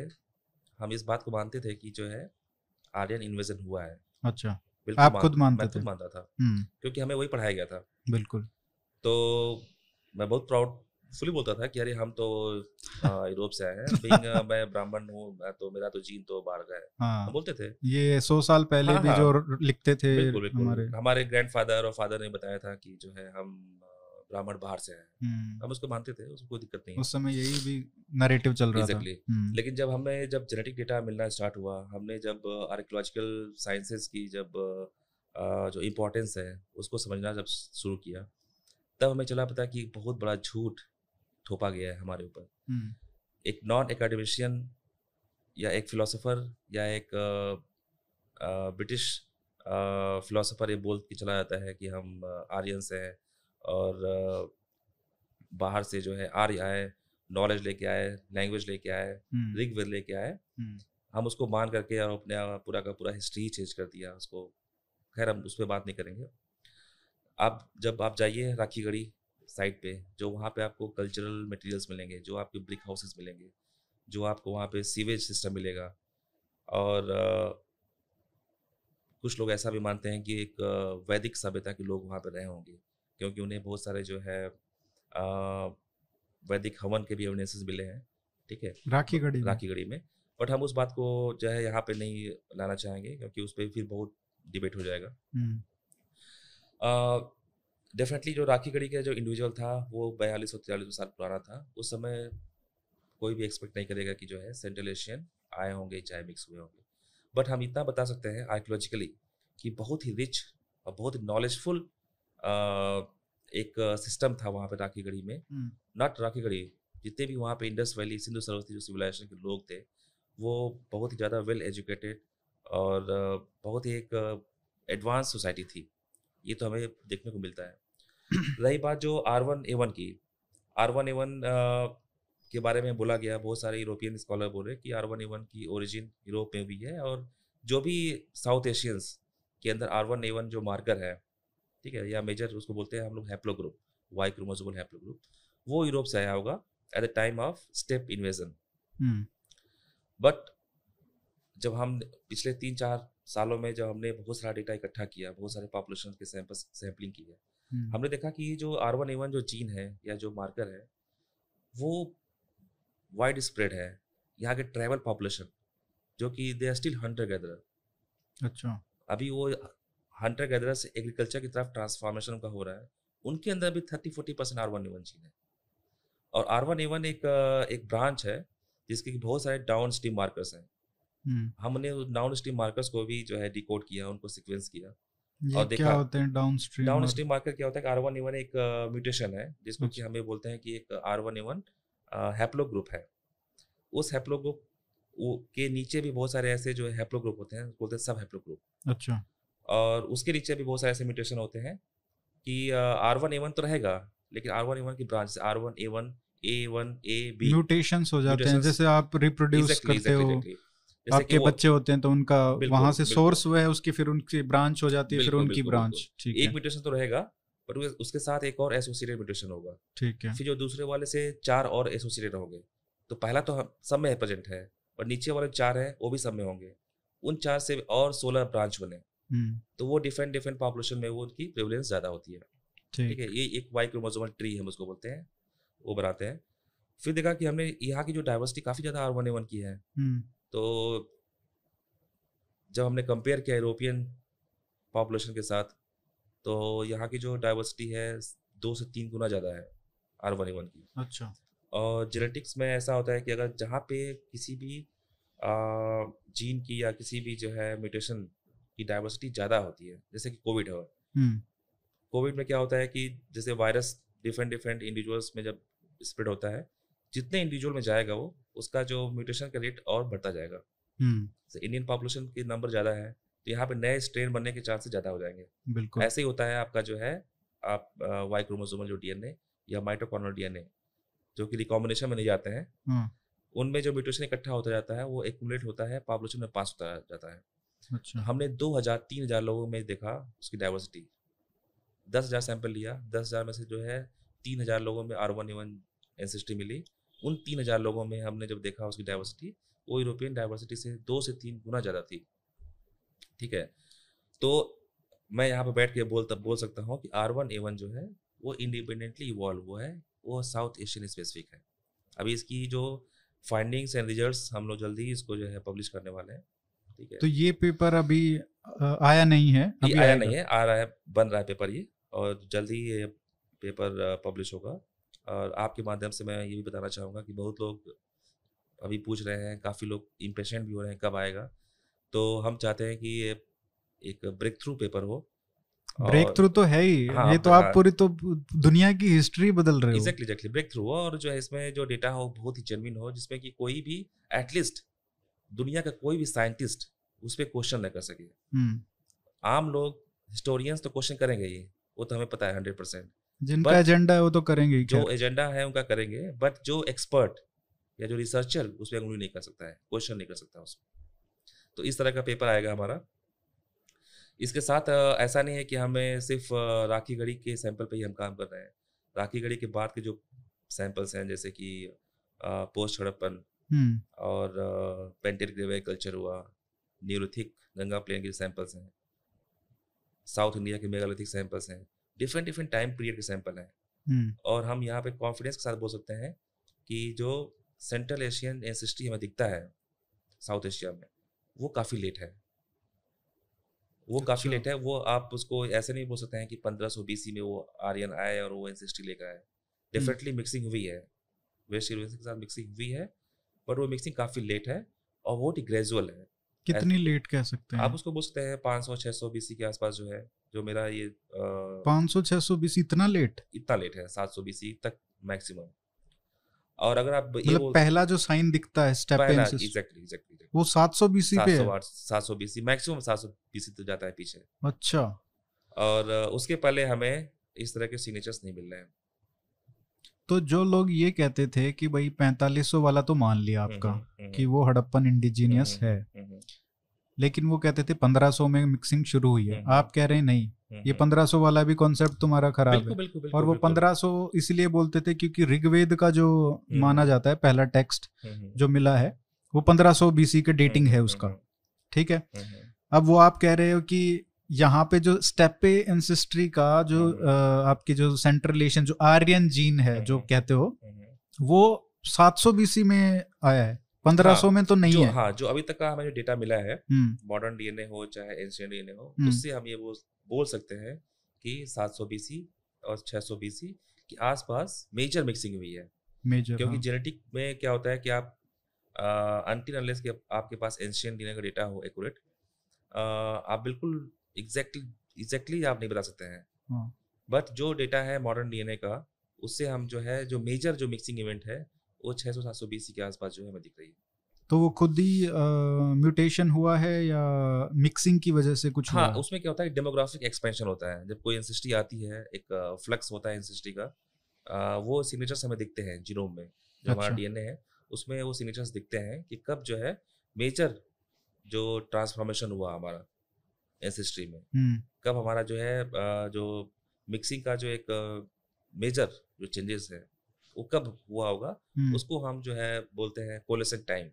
हम इस बात को मानते थे कि जो है आर्यन इन्वेजन हुआ है। अच्छा। बिल्कुल आप खुद मानते मैं खुद मानता था। हम्म। क्योंकि हमें वही पढ़ाया गया था। बिल्कुल। तो मैं बहुत प्राउड फुली बोलता था कि अरे हम तो यूरोप से आए हैं। बीइंग मैं ब्राह्मण हूँ तो मेरा तो जीन तो बाहर का है। हाँ, हम बोलते थे। ये सौ साल पहले हाँ, भी हाँ, जो लिखते थे बिल्कुल, बिल्कुल, हमारे। हमारे ग्रैंडफादर और फादर ने बताया था कि जो है हम ब्राह्मण बाहर से आए हम्म। हम उसको मानते थे उसको कोई दिक्कत नहीं उस समय यही भी नैरेटिव चल रहा exactly. था हम्म। लेकिन जब हमें जब जेनेटिक डेटा मिलना स्टार्ट हुआ हमने जब आर्कियोलॉजिकल साइंसेस की जब जो इम्पोर्टेंस है उसको समझना जब शुरू किया तब हमें चला पता कि बहुत बड़ा झूठ थोपा गया है हमारे ऊपर हम्म। एक नॉन एकेडमिशियन या एक फिलोसोफर या एक ब्रिटिश फिलोसोफर ये बोल के चला जाता है कि हम आर्यंस हैं और बाहर से जो है आ आर्य आए नॉलेज लेके आए लैंग्वेज लेके आए हम्म। ऋग्वेद लेके आए हम्म। हम उसको मान करके और अपने पूरा का पूरा हिस्ट्री चेंज कर दिया उसको खैर हम उस पर बात नहीं करेंगे आप जब आप जाइए राखी गढ़ी साइड पे जो वहाँ पे आपको कल्चरल मटेरियल्स मिलेंगे जो आपके ब्रिक हाउसेस मिलेंगे जो आपको वहाँ पे सीवेज सिस्टम मिलेगा और आ, कुछ लोग ऐसा भी मानते हैं कि एक वैदिक सभ्यता के लोग वहाँ पर रहे होंगे क्योंकि उन्हें बहुत सारे जो है वैदिक हवन के भी एविडेंसेस मिले हैं ठीक है? राखी गढ़ी राखी गढ़ी में। बट हम उस बात को जो है यहाँ पे नहीं लाना चाहेंगे क्योंकि उस पर फिर बहुत डिबेट हो जाएगा। Definitely hmm. जो राखी गढ़ी का जो इंडिविजुअल था वो बयालीस सौ तिरालीस साल पुराना था। उस समय कोई भी एक्सपेक्ट नहीं करेगा कि जो है सेंट्रल एशियन आए होंगे चाहे मिक्स हुए होंगे। बट हम इतना बता सकते हैं आर्कियोलॉजिकली कि बहुत ही रिच और बहुत ही नॉलेजफुल एक सिस्टम था वहाँ पे राखी गढ़ी में। नॉट हम्म। राखी गढ़ी जितने भी वहाँ पे इंडस वैली सिंधु सरस्वती जो सिविलाइजेशन के लोग थे वो बहुत ही ज़्यादा वेल एजुकेटेड और बहुत ही एक एडवांस सोसाइटी थी। ये तो हमें देखने को मिलता है। रही बात जो आर वन ए वन की आर वन ए वन के बारे में बोला गया बहुत सारे यूरोपियन स्कॉलर बोल रहे हैं कि आर वन ए वन की ओरिजिन यूरोप में भी है और जो भी साउथ एशियंस के अंदर आर वन ए वन जो मार्कर है ठीक है या मेजर उसको बोलते हैं हम लोग haplo group Y chromosomal haplo group वो यूरोप से आया होगा at the time of steppe invasion but जब हम पिछले तीन चार सालों में जब हमने बहुत सारा डेटा इकट्ठा किया बहुत सारे पॉपुलेशन के सैंपल सैम्पलिंग की है। हमने देखा कि जो आर वन ए वन जो जीन है या जो मार्कर है वो वाइड स्प्रेड है। यहाँ के ट्राइबल पॉपुलेशन जो कि they are still hunter gather अच्छा। अभी वो हंटर गैदर से एग्रीकल्चर की तरफ़ ट्रांसफॉर्मेशन का हो रहा है। उनके अंदर भी thirty forty percent R one A one है। और आर वन ए वन एक एक ब्रांच है जिसके कि बहुत सारे डाउन स्ट्रीम मार्कर्स हैं। हम्म। हमने डाउन स्ट्रीम मार्कर्स को भी जो है डिकोड किया उनको सीक्वेंस किया। और देखा क्या होते हैं down stream down stream marker क्या होता है आर वन ए वन एक म्यूटेशन है जिसको कि अच्छा। हमें बोलते हैं कि एक R one A one haplogroup है। उस हैप्लो ग्रुप के नीचे भी बहुत सारे ऐसे जो हैप्लो ग्रुप होते हैं बोलते हैं सब हैप्लो ग्रुप अच्छा। और उसके नीचे भी बहुत सारे ऐसे म्यूटेशन होते हैं कि आर वन ए वन तो रहेगा लेकिन आर वन ए वन की branch R one A one A one A B mutations हो जाते हैं जैसे आप रिप्रोड्यूस exactly, करते exactly, हो। exactly. आपके बच्चे होते हैं तो उनका वहाँ से सोर्स वो है उसकी फिर उनकी ब्रांच हो जाती है फिर उनकी ब्रांच ठीक है। एक म्यूटेशन तो रहेगा पर उसके साथ एक और एसोसिएटेड म्यूटेशन होगा। ठीक है। फिर जो दूसरे वाले से चार और एसोसिएटेड होंगे तो पहला तो सब में प्रेजेंट है और नीचे वाले चार है वो भी सब में होंगे। उन चार से और सोलह ब्रांच बने। तो वो डिफरेंट डिफरेंट पॉपुलेशन में वो उनकी प्रिवलेंस ज़्यादा होती है। ठीक। है ये एक वाई क्रोमोसोमल ट्री हम उसको बोलते हैं वो बनाते हैं। फिर देखा कि हमने यहाँ की जो डाइवर्सिटी काफ़ी ज़्यादा आर वन ए वन की है। हम्म। तो जब हमने कंपेयर किया यूरोपियन पॉपुलेशन के साथ तो यहाँ की जो डाइवर्सिटी है दो से तीन गुना ज़्यादा है आर वन ए वन की। अच्छा। और जेनेटिक्स में ऐसा होता है कि अगर जहाँ पे किसी भी आ, जीन की या किसी भी जो है म्यूटेशन की डाइवर्सिटी ज़्यादा होती है जैसे कि कोविड है। कोविड में क्या होता है कि जैसे वायरस डिफरेंट डिफरेंट इंडिविजुअल्स में जब स्प्रेड होता है जितने इंडिविजुअल में जाएगा वो उसका जो म्यूटेशन का रेट और बढ़ता जाएगा। इंडियन पॉपुलेशन के नंबर ज़्यादा है तो यहाँ पे नए स्ट्रेन बनने के चांसेस ज़्यादा हो जाएँगे। बिल्कुल। ऐसे ही होता है आपका जो है आप वाई क्रोमोसोमल जो डीएनए या माइटोकॉर्नल डीएनए जो कि रिकॉम्बिनेशन में नहीं जाते हैं हाँ। उनमें जो म्यूटेशन इकट्ठा होता जाता है वो एकमुलेट होता है पॉपुलेशन में पास होता जाता है। अच्छा। हमने तीन हज़ार लोगों में देखा उसकी डाइवर्सिटी दस हज़ार सैंपल लिया, दस हज़ार में से जो है तीन हज़ार लोगों में आर वन वन एनसिस्टी मिली। उन तीन हज़ार लोगों में हमने जब देखा उसकी डाइवर्सिटी वो यूरोपियन डाइवर्सिटी से दो से तीन गुना ज़्यादा थी। ठीक है? तो मैं यहाँ पर बैठ के बोलता बोल सकता हूँ कि आर वन ए वन जो है, वो इंडिपेंडेंटली इवॉल्व हुआ है, वो साउथ एशियन स्पेसिफिक है। अभी इसकी जो फाइंडिंग्स एंड रिजल्ट्स हम लोग जल्दी इसको जो है पब्लिश करने वाले हैं। ठीक है। तो ये पेपर अभी आया नहीं है अभी आया नहीं है आ रहा है बन रहा है पेपर ये और जल्दी ये पेपर पब्लिश होगा। और आपके माध्यम से मैं ये भी बताना चाहूँगा कि बहुत लोग अभी पूछ रहे हैं काफ़ी लोग इम्पेशेंट भी हो रहे हैं कब आएगा। तो हम चाहते हैं कि ये एक ब्रेक थ्रू पेपर हो ब्रेक थ्रू तो है ही हाँ, ये तो आप हाँ। पूरी तो दुनिया की हिस्ट्री बदल रहे हो। एग्जैक्टली एग्जैक्टली ब्रेक थ्रू और जो है इसमें जो डेटा हो बहुत ही जेनविन हो जिसमें कि कोई भी एटलीस्ट दुनिया का कोई भी साइंटिस्ट उस पर क्वेश्चन न कर सके। हम्म। आम लोग हिस्टोरियंस तो क्वेश्चन करेंगे ही वो तो हमें पता है हंड्रेड परसेंट जिनका एजेंडा है वो तो करेंगे जो एजेंडा है उनका करेंगे बट जो एक्सपर्ट या जो रिसर्चर उस पर उंगली नहीं कर सकता है क्वेश्चन नहीं कर सकता उसमें तो इस तरह का पेपर आएगा हमारा। इसके साथ ऐसा नहीं है कि हमें सिर्फ़ राखी गढ़ी के सैंपल पे ही हम काम कर रहे हैं। राखी गढ़ी के बाद के जो सैंपल्स हैं जैसे कि पोस्ट हड़प्पन। और पेंटेड ग्रेवे कल्चर हुआ। न्यूरोथिक गंगा प्लेन के सैंपल्स हैं। साउथ इंडिया के मेगालिथिक सैंपल्स हैं। डिफरेंट डिफरेंट टाइम पीरियड के सैंपल हैं। हम्म। और हम यहाँ पे कॉन्फिडेंस के साथ बोल सकते हैं कि जो सेंट्रल एशियन एंसिस्ट्री हमें दिखता है साउथ एशिया में वो काफ़ी लेट है। वो अच्छा। काफ़ी लेट है। वो आप उसको ऐसे नहीं बोल सकते हैं कि पंद्रह सौ बीसी में वो आर्यन आए और वो एंसिस्ट्री लेकर आए। डेफिनेटली मिक्सिंग हुई है। वेस्ट के साथ मिक्सिंग हुई है। पर वो मिक्सिंग काफ़ी लेट है और बहुत ही ग्रेजुअल है। कितनी लेट कह सकते हैं? आप उसको बोल सकते हैं पाँच सौ छः सौ बीसी के आसपास जो है जो मेरा ये पाँच सौ छः सौ बीसी इतना लेट इतना लेट है सात सौ बीसी तक मैक्सिमम और अगर आप मतलब पहला जो साइन दिखता है स्टेप एग्जैक्टली एग्जैक्टली वो 700 बीसी पे है? 700 बीसी मैक्सिमम 700 बीसी तो जाता है पीछे। अच्छा। और उसके पहले हमें इस तरह के सिग्नेचर्स नहीं मिल रहे हैं। तो जो लोग ये कहते थे कि भाई पैंतालीस सौ वाला तो मान लिया हम्म, आपका हम्म, हम्म, कि वो हड़प्पन इंडिजीनियस है। लेकिन वो कहते थे पंद्रह सौ में मिक्सिंग शुरू हुई है। आप कह रहे हैं नहीं ये पंद्रह सौ वाला भी कॉन्सेप्ट तुम्हारा खराब है। और वो पंद्रह सौ इसलिए बोलते थे क्योंकि ऋग्वेद का जो माना जाता है पहला टेक्स्ट जो मिला है वो पंद्रह सौ बीसी के डेटिंग है उसका। ठीक है? अब वो आप कह रहे हो कि यहाँ पे जो स्टेपे एंसेस्ट्री का जो आपकी जो सेंट्रलेशन जो आर्यन जीन है जो कहते हो वो 700 बीसी में आया है पंद्रह सौ हाँ, में तो नहीं जो, है हाँ जो अभी तक का हमें जो डेटा मिला है मॉडर्न हम्म। डीएनए हो चाहे एंशियंट डीएनए हो हम्म। उससे हम ये बोल, बोल सकते हैं कि 700 बीसी और 600 बीसी के आसपास मेजर मिक्सिंग हुई है मेजर क्योंकि हाँ. जेनेटिक में क्या होता है कि आप अनटिल अनलेस के आपके पास एंशियंट डीएनए का डेटा हो एक्यूरेट आप बिल्कुल एग्जैक्टली एग्जैक्टली आप नहीं बता सकते हैं। बट हाँ। जो डेटा है मॉडर्न डीएनए का उससे हम जो है जो मेजर जो मिक्सिंग इवेंट है वो 600 700 बीसी के आसपास जो है हमें दिख रही है। तो वो खुद ही म्यूटेशन हुआ है या मिक्सिंग की वजह से कुछ हाँ उसमें क्या होता है डेमोग्राफिक एक्सपेंशन होता है। जब कोई एंसिस्ट्री आती है एक फ्लक्स होता है एंसिस्ट्री का आ, वो सिग्नेचर्स हमें दिखते हैं जीनोम में। जो हमारा डीएनए अच्छा। है उसमें वो सिग्नेचर्स दिखते हैं कि कब जो है मेजर जो ट्रांसफॉर्मेशन हुआ हमारा। एंसिस्ट्री में। हम्म। कब हमारा जो है जो मिक्सिंग का जो एक मेजर जो चेंजेस है वो कब हुआ होगा हम्म। उसको हम जो है बोलते हैं कोलेसन टाइम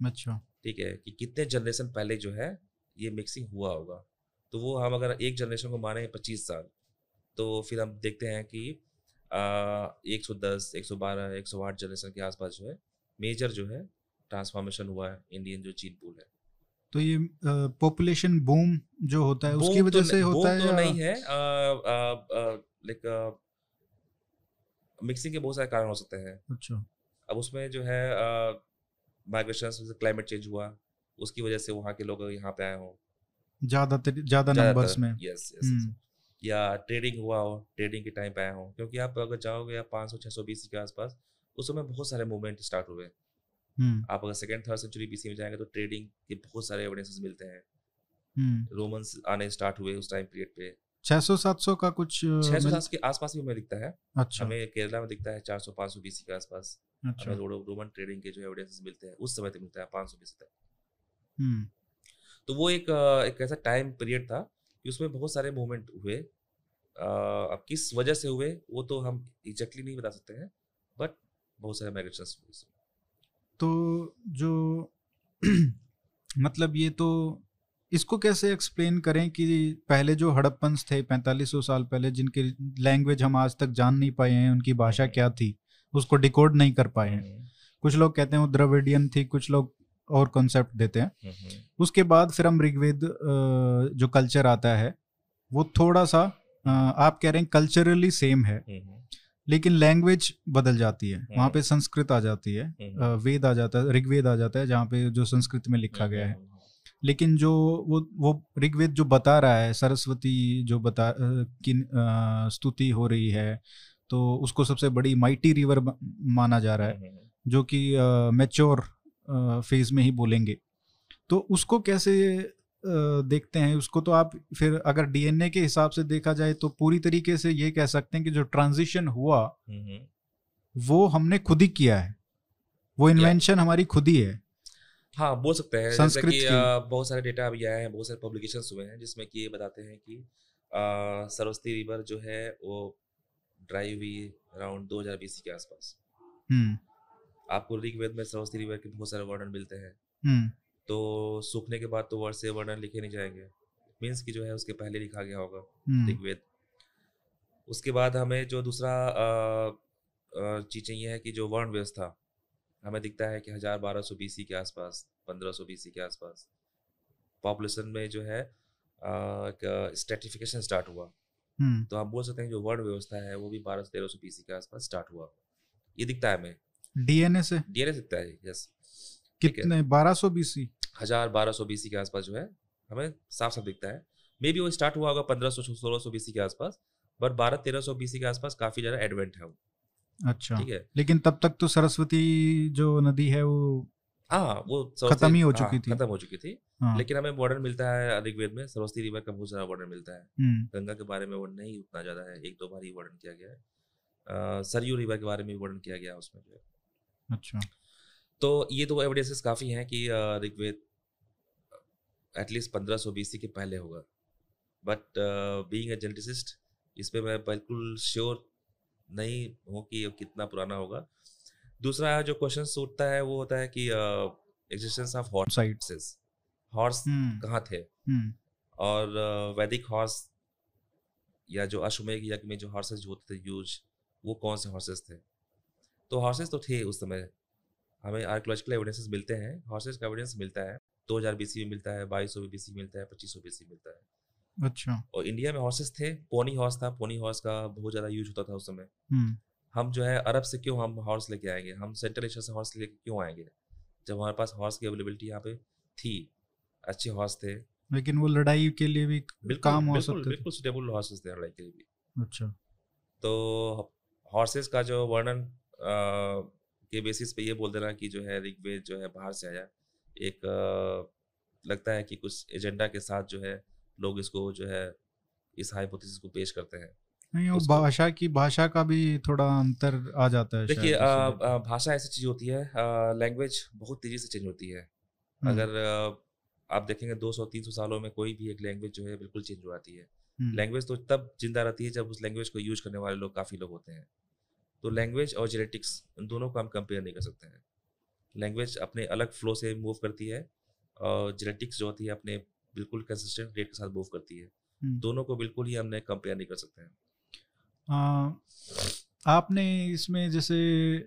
अच्छा। ठीक है कि कितने जनरेशन पहले जो है ये मिक्सिंग हुआ होगा। तो वो हम अगर एक जनरेशन को माने पच्चीस साल तो फिर हम देखते हैं कि एक सौ दस एक सौ बारह एक सौ आठ जनरेशन के आसपास जो है मेजर जो है ट्रांसफॉर्मेशन हुआ है इंडियन जो चीन पूल है। तो ये पॉपुलेशन बूम जो होता है उसकी वजह तो से होता है तो नहीं है। लाइक मिक्सिंग के बहुत सारे कारण हो सकते हैं। अच्छा। अब उसमें जो है माइग्रेशन क्लाइमेट चेंज हुआ उसकी वजह से वहाँ के लोग यहाँ पे आए हों। ज़्यादा ज़्यादा नंबर्स में। Yes yes hmm. या ट्रेडिंग हुआ हो ट्रेडिंग के टाइम पे आए हो। क्योंकि आप अगर जाओगे आप पाँच सौ छः सौ बीसी के आसपास उस समय बहुत सारे मूवमेंट स्टार्ट हुए। आप अगर सेकेंड थर्ड सेंचुरी बीसी में जाएँगे तो ट्रेडिंग के बहुत सारे एविडेंसेस मिलते हैं। Romans hmm. आने स्टार्ट हुए उस टाइम पीरियड पे। 600 700 का कुछ 600 700 के आसपास भी हमें दिखता है। अच्छा। हमें केरला में दिखता है 400 500 बीसी के आसपास। अच्छा। हमें रोमन ट्रेडिंग के जो एविडेंसेस मिलते हैं उस समय तक मिलता है 500 बीसी तक। हम्म। तो वो एक एक ऐसा टाइम पीरियड था कि उसमें बहुत सारे मूवमेंट हुए। अब किस वजह से हुए वो तो हम एग्जैक्टली नहीं बता सकते हैं बट बहुत सारे माइग्रेशन हुए तो जो मतलब ये तो इसको कैसे एक्सप्लेन करें कि पहले जो हड़प्पन्स थे पैंतालीस सौ साल पहले जिनकी लैंग्वेज हम आज तक जान नहीं पाए हैं उनकी भाषा क्या थी उसको डिकोड नहीं कर पाए हैं। कुछ लोग कहते हैं वो द्रविडियन थी कुछ लोग और कॉन्सेप्ट देते हैं। उसके बाद फिर हम ऋग्वेद जो कल्चर आता है वो थोड़ा सा आप कह रहे हैं कल्चरली सेम है। लेकिन लैंग्वेज बदल जाती है। वहाँ पे संस्कृत आ जाती है वेद आ जाता है ऋग्वेद आ जाता है जहाँ पे जो संस्कृत में लिखा गया है। लेकिन जो वो वो ऋग्वेद जो बता रहा है सरस्वती जो बता की स्तुति हो रही है तो उसको सबसे बड़ी माइटी रिवर माना जा रहा है हम्म, हम्म, हम्म। जो कि मेच्योर फ़ेज़ में ही बोलेंगे। तो उसको कैसे देखते हैं। उसको तो आप फिर अगर डीएनए के हिसाब से देखा जाए तो पूरी तरीके से ये कह सकते हैं कि जो ट्रांजिशन हुआ वो हमने खुद ही किया है। वो इन्वेंशन हमारी खुद ही है। हाँ बोल सकते हैं संस्कृत कि बहुत सारे डेटा अभी आए हैं बहुत सारे पब्लिकेशन हुए हैं जिसमें कि ये बताते हैं कि सरस्वती रिवर जो है वो ड्राई हुई अराउंड दो हज़ार बीस के आसपास। आपको ऋग्वेद में सरस्वती रिवर के बहुत सारे वर्णन मिलते हैं। तो सूखने के बाद तो वर्ड से वर्णन लिखे नहीं जाएँगे। मीन्स की जो है उसके पहले लिखा गया होगा हम्म। ऋग्वेद। उसके बाद हमें जो दूसरा चीज़ चाहिए है कि जो वर्ण व्यवस्था हमें दिखता है कि हज़ार बारह सौ बीसी के आसपास पंद्रह सौ बीसी के आसपास पॉपुलेशन में जो है स्टेटिफिकेशन स्टार्ट हुआ। हम्म। तो आप बोल सकते हैं जो वर्ण व्यवस्था है वो भी बारह सौ तेरह सौ बीसी के आसपास स्टार्ट हुआ। ये दिखता है हमें। डीएनए से? डीएनए दिखता है यस कितने? बारह सौ बीसी। हज़ार बारह सौ बीसी के आसपास जो है हमें साफ़ साफ़ दिखता है। मे बी वो स्टार्ट हुआ होगा पंद्रह सौ सोलह सौ बीसी के आसपास बट बारह तेरह सौ बीसी के आसपास काफ़ी ज़्यादा एडवेंट है वो। अच्छा। ठीक है। लेकिन तब तक तो सरस्वती जो नदी है वो हाँ वो खत्म ही हो चुकी हाँ, थी। खत्म हो चुकी थी। हाँ। लेकिन हमें वर्णन मिलता है ऋग्वेद में सरस्वती रिवर का बहुत सारा वर्णन मिलता है। हम्म। गंगा के बारे में वो नहीं उतना ज़्यादा है एक दो बार ही वर्णन किया गया है। सरयू रिवर के बारे में वर्णन किया गया उसमें जो है। अच्छा। तो ये तो एविडेंसेस काफ़ी हैं कि ऋग्वेद एटलीस्ट पंद्रह सौ बीसी के पहले होगा। बट बीइंग ए जेनेटिसिस्ट इस पर मैं बिल्कुल श्योर नहीं हूँ कि कितना पुराना होगा। दूसरा जो क्वेश्चन उठता है वो होता है कि एग्जिस्टेंस ऑफ़ हॉर्स हॉर्स कहाँ थे? Hmm. और वैदिक हॉर्स या जो अश्वमेघ यज्ञ में जो हॉर्सेस जो होते थे यूज़ वो कौन से हॉर्सेस थे? तो हॉर्सेस तो थे उस समय। हमें आर्कोलॉजिकल एविडेंसेस मिलते हैं हॉर्सेस का एविडेंस मिलता है दो हज़ार बीसी में मिलता है बाईस सौ बीसी मिलता है पच्चीस सौ बीसी मिलता है। अच्छा। और इंडिया में हॉर्सेस थे पोनी हॉर्स था पोनी हॉर्स का बहुत ज़्यादा यूज़ होता था उस समय। हम्म। हम जो है अरब से क्यों हम हॉर्स लेके आएँगे? हम सेंट्रल एशिया से हॉर्स लेके क्यों आएँगे? जब हमारे पास हॉर्स की अवेलेबिलिटी यहाँ पे थी अच्छे हॉर्स थे। लेकिन वो लड़ाई के लिए भी काम हो सकते बिल्कुल सुटेबल हॉर्सेस थे लड़ाई के लिए भी। अच्छा। तो हॉर्सेस का जो वर्णन के बेसिस पे ये बोल देना कि जो है ऋग्वेद जो है बाहर से आया। एक आ, लगता है कि कुछ एजेंडा के साथ जो है लोग इसको जो है इस हाइपोथेसिस को पेश करते हैं। नहीं वो भाषा की भाषा का भी थोड़ा अंतर आ जाता है देखिए भाषा ऐसी चीज़ होती है लैंग्वेज बहुत तेज़ी से चेंज होती है। हम्म। अगर आप देखेंगे 200-300 सालों में कोई भी एक लैंग्वेज जो है बिल्कुल चेंज हो जाती है। Language hmm. तो तब ज़िंदा रहती है जब उस लैंग्वेज को यूज़ करने वाले लोग काफ़ी लोग होते हैं। तो लैंग्वेज और जेनेटिक्स दोनों को हम कंपेयर नहीं कर सकते हैं। लैंग्वेज अपने अलग फ्लो से मूव करती है और जेनेटिक्स जो होती है अपने बिल्कुल कंसिस्टेंट रेट के साथ मूव करती है। हम्म। दोनों को बिल्कुल ही हमने कंपेयर नहीं कर सकते हैं। आ, आपने इसमें जैसे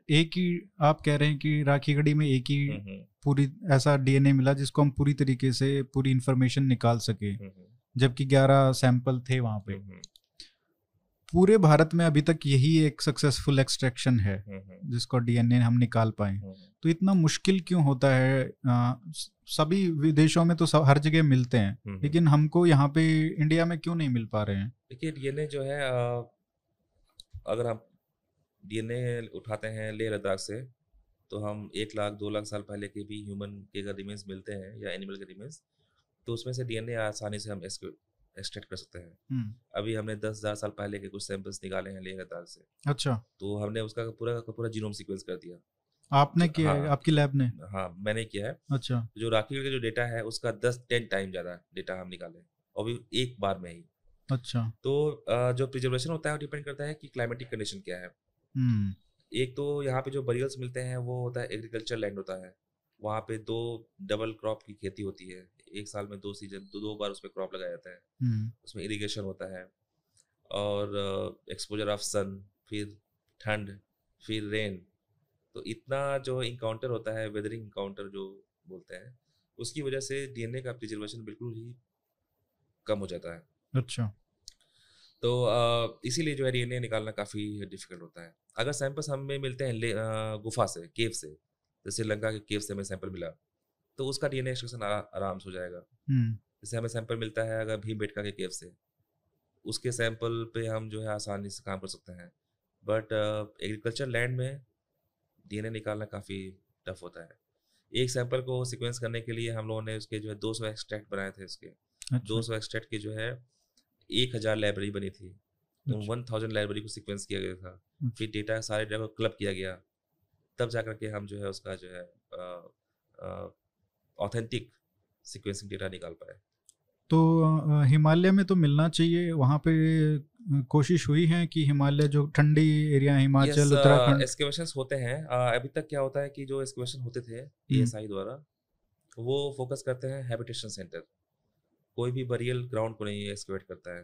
एक ही आप कह रहे हैं कि राखी गढ़ी में एक ही हम्म, हम्म। पूरी ऐसा डीएनए मिला जिसको हम पूरी तरीके से पूरी इंफॉर्मेशन निकाल सके। जबकि 11 सैंपल थे वहाँ पे। पूरे भारत में अभी तक यही एक सक्सेसफुल एक्सट्रैक्शन है जिसको डीएनए हम निकाल पाए। तो इतना मुश्किल क्यों होता है? आ, सभी विदेशों में तो सब हर जगह मिलते हैं लेकिन हमको यहाँ पे इंडिया में क्यों नहीं मिल पा रहे हैं? देखिए डीएनए जो है अगर हम डीएनए उठाते हैं लेह लद्दाख से तो हम एक लाख दो लाख साल पहले के भी ह्यूमन के अगर रिमेंस मिलते हैं या एनिमल के रिमेंस तो उसमें से डीएनए आसानी से हम एक्सट्रैक्ट कर सकते हैं। हम्म। अभी हमने दस हज़ार साल पहले के कुछ सैंपल्स निकाले हैं लेह लद्दाख से। अच्छा। तो हमने उसका पूरा का पूरा जीनोम सीक्वेंस कर दिया। आपने किया हाँ, है आपकी लैब ने? हाँ मैंने किया है। अच्छा। जो राखी का जो डेटा है उसका दस टेन टाइम ज़्यादा डेटा हम निकाले और भी एक बार में ही। अच्छा। तो जो प्रिजर्वेशन होता है वो डिपेंड करता है कि क्लाइमेटिक कंडीशन क्या है। हम्म। एक तो यहाँ पे जो बरियल्स मिलते हैं वो होता है एग्रीकल्चर लैंड होता है। वहाँ पे दो डबल क्रॉप की खेती होती है। एक साल में दो सीज़न दो दो बार उसमें क्रॉप लगाया जाता है। हम्म। उसमें इरिगेशन होता है और एक्सपोजर ऑफ़ सन फिर ठंड फिर रेन तो इतना जो इनकाउंटर होता है वेदरिंग इनकाउंटर जो बोलते हैं उसकी वजह से डीएनए का प्रिजर्वेशन बिल्कुल ही कम हो जाता है। अच्छा। तो इसीलिए जो है डीएनए निकालना काफ़ी डिफ़िकल्ट होता है। अगर सैंपल्स हमें मिलते हैं गुफा से केव से जैसे श्रीलंका के केव से हमें सैंपल मिला तो उसका डीएनए एक्सट्रैक्शन आराम से हो जाएगा। हम्म। जैसे हमें सैंपल मिलता है अगर भीम बेटका के केव से उसके सैंपल पे हम जो है आसानी से काम कर सकते हैं। बट एग्रीकल्चर लैंड में डीएनए निकालना काफ़ी टफ होता है। एक सैंपल को सिक्वेंस करने के लिए हम लोगों ने उसके जो है 200 एक्सट्रैक्ट बनाए थे उसके। अच्छा। 200 एक्सट्रैक्ट के जो है एक हज़ार लाइब्रेरी बनी थी। वन थाउज़ेंड लाइब्रेरी को सिक्वेंस किया गया था। अच्छा। फिर डेटा सारे डेटा को क्लब किया गया। तब जा के हम जो है उसका जो है ऑथेंटिक सिक्वेंसिंग डेटा निकाल पाए। तो हिमालय में तो मिलना चाहिए। वहाँ पे कोशिश हुई है कि हिमालय जो ठंडी एरिया हिमाचल उत्तराखंड। एक्सकेवेशंस होते हैं। अभी तक क्या होता है कि जो एक्सकेवेशन होते थे ईएसआई हम्म। द्वारा वो फोकस करते हैं हैबिटेशन सेंटर कोई भी बरियल ग्राउंड को नहीं एक्सकेवेट करता है।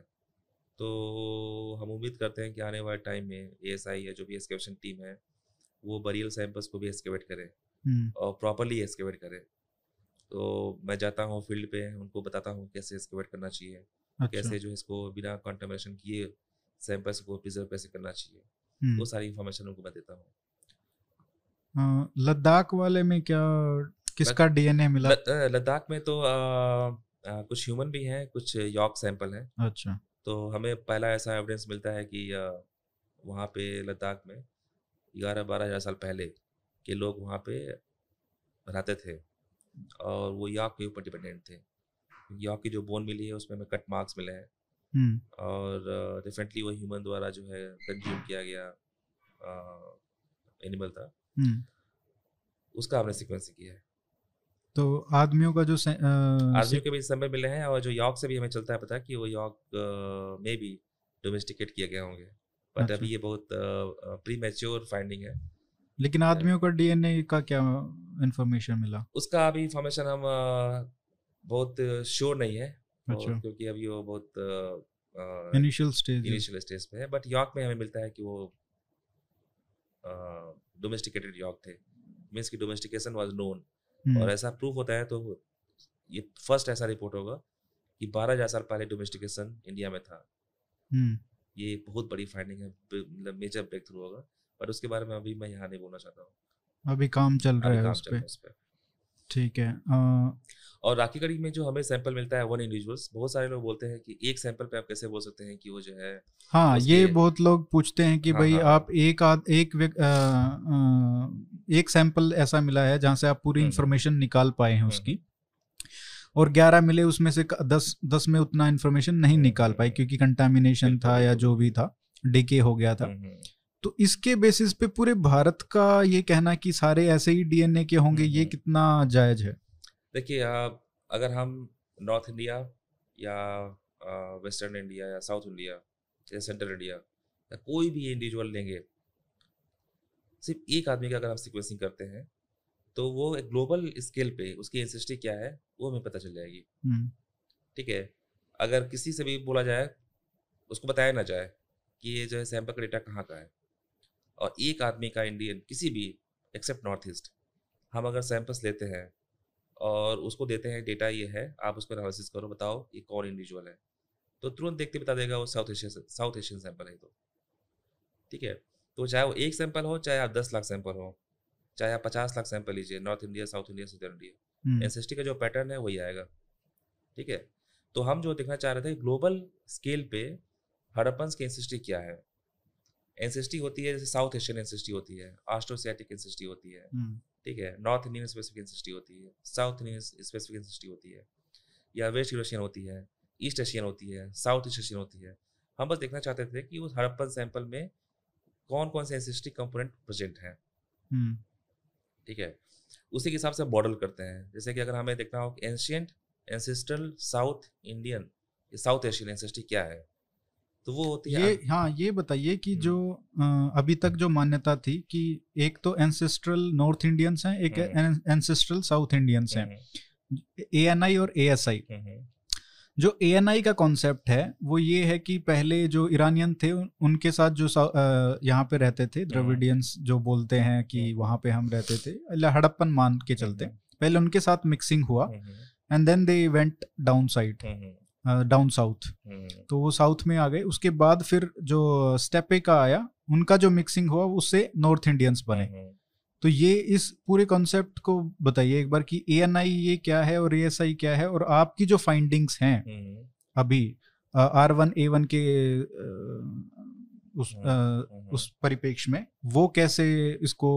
तो हम उम्मीद करते हैं कि आने वाले टाइम में ए एस आई या जो भी एक्सकेवेशन टीम है वो बरियल सैंपल्स को भी एक्सकेवेट करे हम्म। और प्रॉपरली एक्सकेवेट करे। तो मैं जाता हूँ फ़ील्ड पे उनको बताता हूँ कैसे एक्सकेवेट करना चाहिए अच्छा। कैसे जो इसको बिना कॉन्टेमिनेशन किए सैंपल्स को प्रिजर्व कैसे करना चाहिए हम्म। वो सारी इन्फॉर्मेशन उनको मैं देता हूँ। लद्दाख वाले में क्या किसका डीएनए मिला? लद्दाख में तो आ, आ, कुछ ह्यूमन भी हैं कुछ यॉक सैंपल हैं। अच्छा। तो हमें पहला ऐसा एविडेंस मिलता है कि वहाँ पे लद्दाख में ग्यारह बारह हज़ार साल पहले के लोग वहाँ पे रहते थे। और वो यॉक के ऊपर डिपेंडेंट थे यॉक की जो बोन मिली है उसमें हमें कट मार्क्स मिले हैं हम्म। और डिफरेंटली वो ह्यूमन द्वारा जो है कंज्यूम किया गया एनिमल था हम्म। उसका हमने सिक्वेंस किया है तो आदमियों का जो आदमियों के भी समय मिले हैं और जो यॉक से भी हमें चलता है पता कि वो यॉक में भी डोमेस्टिकेट किए गए होंगे बट अच्छा। अभी ये बहुत प्री मैच्योर फाइंडिंग है लेकिन आदमियों का डीएनए का क्या इंफॉर्मेशन मिला? उसका अभी इंफॉर्मेशन हम बहुत श्योर नहीं है अच्छा। क्योंकि अभी वो बहुत इनिशियल स्टेज इनिशियल स्टेज पे है बट यॉर्क में हमें मिलता है कि वो डोमेस्टिकेटेड यॉर्क थे। मींस की डोमेस्टिकेशन वाज नोन और ऐसा प्रूफ होता है तो ये फ़र्स्ट ऐसा रिपोर्ट होगा कि बारह हज़ार साल पहले डोमेस्टिकेशन इंडिया में था। हम्म। ये बहुत बड़ी फाइंडिंग है मतलब मेजर ब्रेक थ्रू होगा। पर उसके बारे में अभी मैं यहाँ नहीं बोलना चाहता हूँ। अभी काम चल रहा है उस पे। ठीक है और राखी कड़ी में जो हमें सैंपल मिलता है वन इंडिविजुअल्स बहुत सारे लोग बोलते हैं कि एक सैंपल पे आप कैसे बोल सकते हैं कि वो जो है हाँ ये बहुत लोग पूछते हैं कि हाँ, भाई हाँ, आप एक आद एक आ, आ, एक सैंपल ऐसा मिला है जहाँ से आप पूरी इंफॉर्मेशन हम्म, हम्म। निकाल पाए हैं हम्म, उसकी। और ग्यारह मिले उसमें से दस दस में उतना इन्फॉर्मेशन नहीं निकाल पाए क्योंकि कंटामिनेशन था या जो भी था डिके हो गया था। तो इसके बेसिस पे पूरे भारत का ये कहना कि सारे ऐसे ही डीएनए के होंगे ये कितना जायज़ है? देखिए अगर हम नॉर्थ इंडिया या वेस्टर्न इंडिया या साउथ इंडिया या सेंट्रल इंडिया या कोई भी इंडिविजुअल लेंगे सिर्फ़ एक आदमी का अगर हम सिक्वेंसिंग करते हैं तो वो एक ग्लोबल स्केल पे उसकी एंसेस्ट्री क्या है वो हमें पता चल जाएगी। हम्म। ठीक है? अगर किसी से भी बोला जाए उसको बताया ना जाए कि ये जो है सैंपल का डेटा कहाँ का है। और एक आदमी का इंडियन किसी भी एक्सेप्ट नॉर्थ ईस्ट हम अगर सैंपल्स लेते हैं और उसको देते हैं डेटा ये है आप उसको एनालिसिस करो बताओ ये कौन इंडिविजुअल है। तो तुरंत देखते बता देगा वो South Asian South Asian sample है तो। ठीक है? तो चाहे वो एक सैंपल हो चाहे आप दस लाख सैंपल हो चाहे आप पचास लाख सैंपल लीजिए North India South India South India S का जो पैटर्न है वही आएगा। ठीक है? तो हम जो देखना चाह रहे थे ग्लोबल स्केल पे हड़प्पन की एंसेस्ट्री क्या है? एंसेस्ट्री होती है जैसे साउथ एशियन एंसेस्ट्री होती है आस्ट्रोसियाटिक एंसेस्ट्री होती है हम्म। ठीक है नॉर्थ इंडियन स्पेसिफिक एंसेस्ट्री होती है साउथ इंडियन स्पेसिफिक एंसेस्ट्री होती है या वेस्ट यूरोशियन होती है ईस्ट एशियन होती है साउथ ईस्ट एशियन होती है हम बस देखना चाहते थे कि उस हड़प्पन सैंपल में कौन कौन से एंसेस्ट्री कंपोनेंट प्रेजेंट है हम्म। ठीक है उसी के हिसाब से मॉडल करते हैं जैसे कि अगर हमें देखना हो कि ancient ancestral South Indian South Asian ancestry क्या है तो वो होती है ये हाँ ये बताइए कि जो हम्म। अभी तक जो मान्यता थी कि एक तो एंसेस्ट्रल नॉर्थ इंडियंस हैं एक एंसेस्ट्रल साउथ इंडियंस हैं। ए एन आई और ए एस आई जो ए एन आई का कॉन्सेप्ट है वो ये है कि पहले जो ईरानियन थे उनके साथ जो यहाँ पे रहते थे द्रविडियंस जो बोलते हैं कि वहाँ पे हम रहते थे हड़प्पन मान के चलते। पहले उनके साथ मिक्सिंग हुआ। And then they went down side down south. तो वो साउथ में आ गए। उसके बाद फिर जो स्टेपे का आया उनका जो मिक्सिंग हुआ उससे नॉर्थ इंडियंस बने। तो ये इस पूरे कॉन्सेप्ट को बताइए एक बार कि ए एन आई ये क्या है और ए एस आई क्या है और आपकी जो फाइंडिंग्स हैं अभी आर वन ए वन के उस आ, उस परिपेक्ष में वो कैसे इसको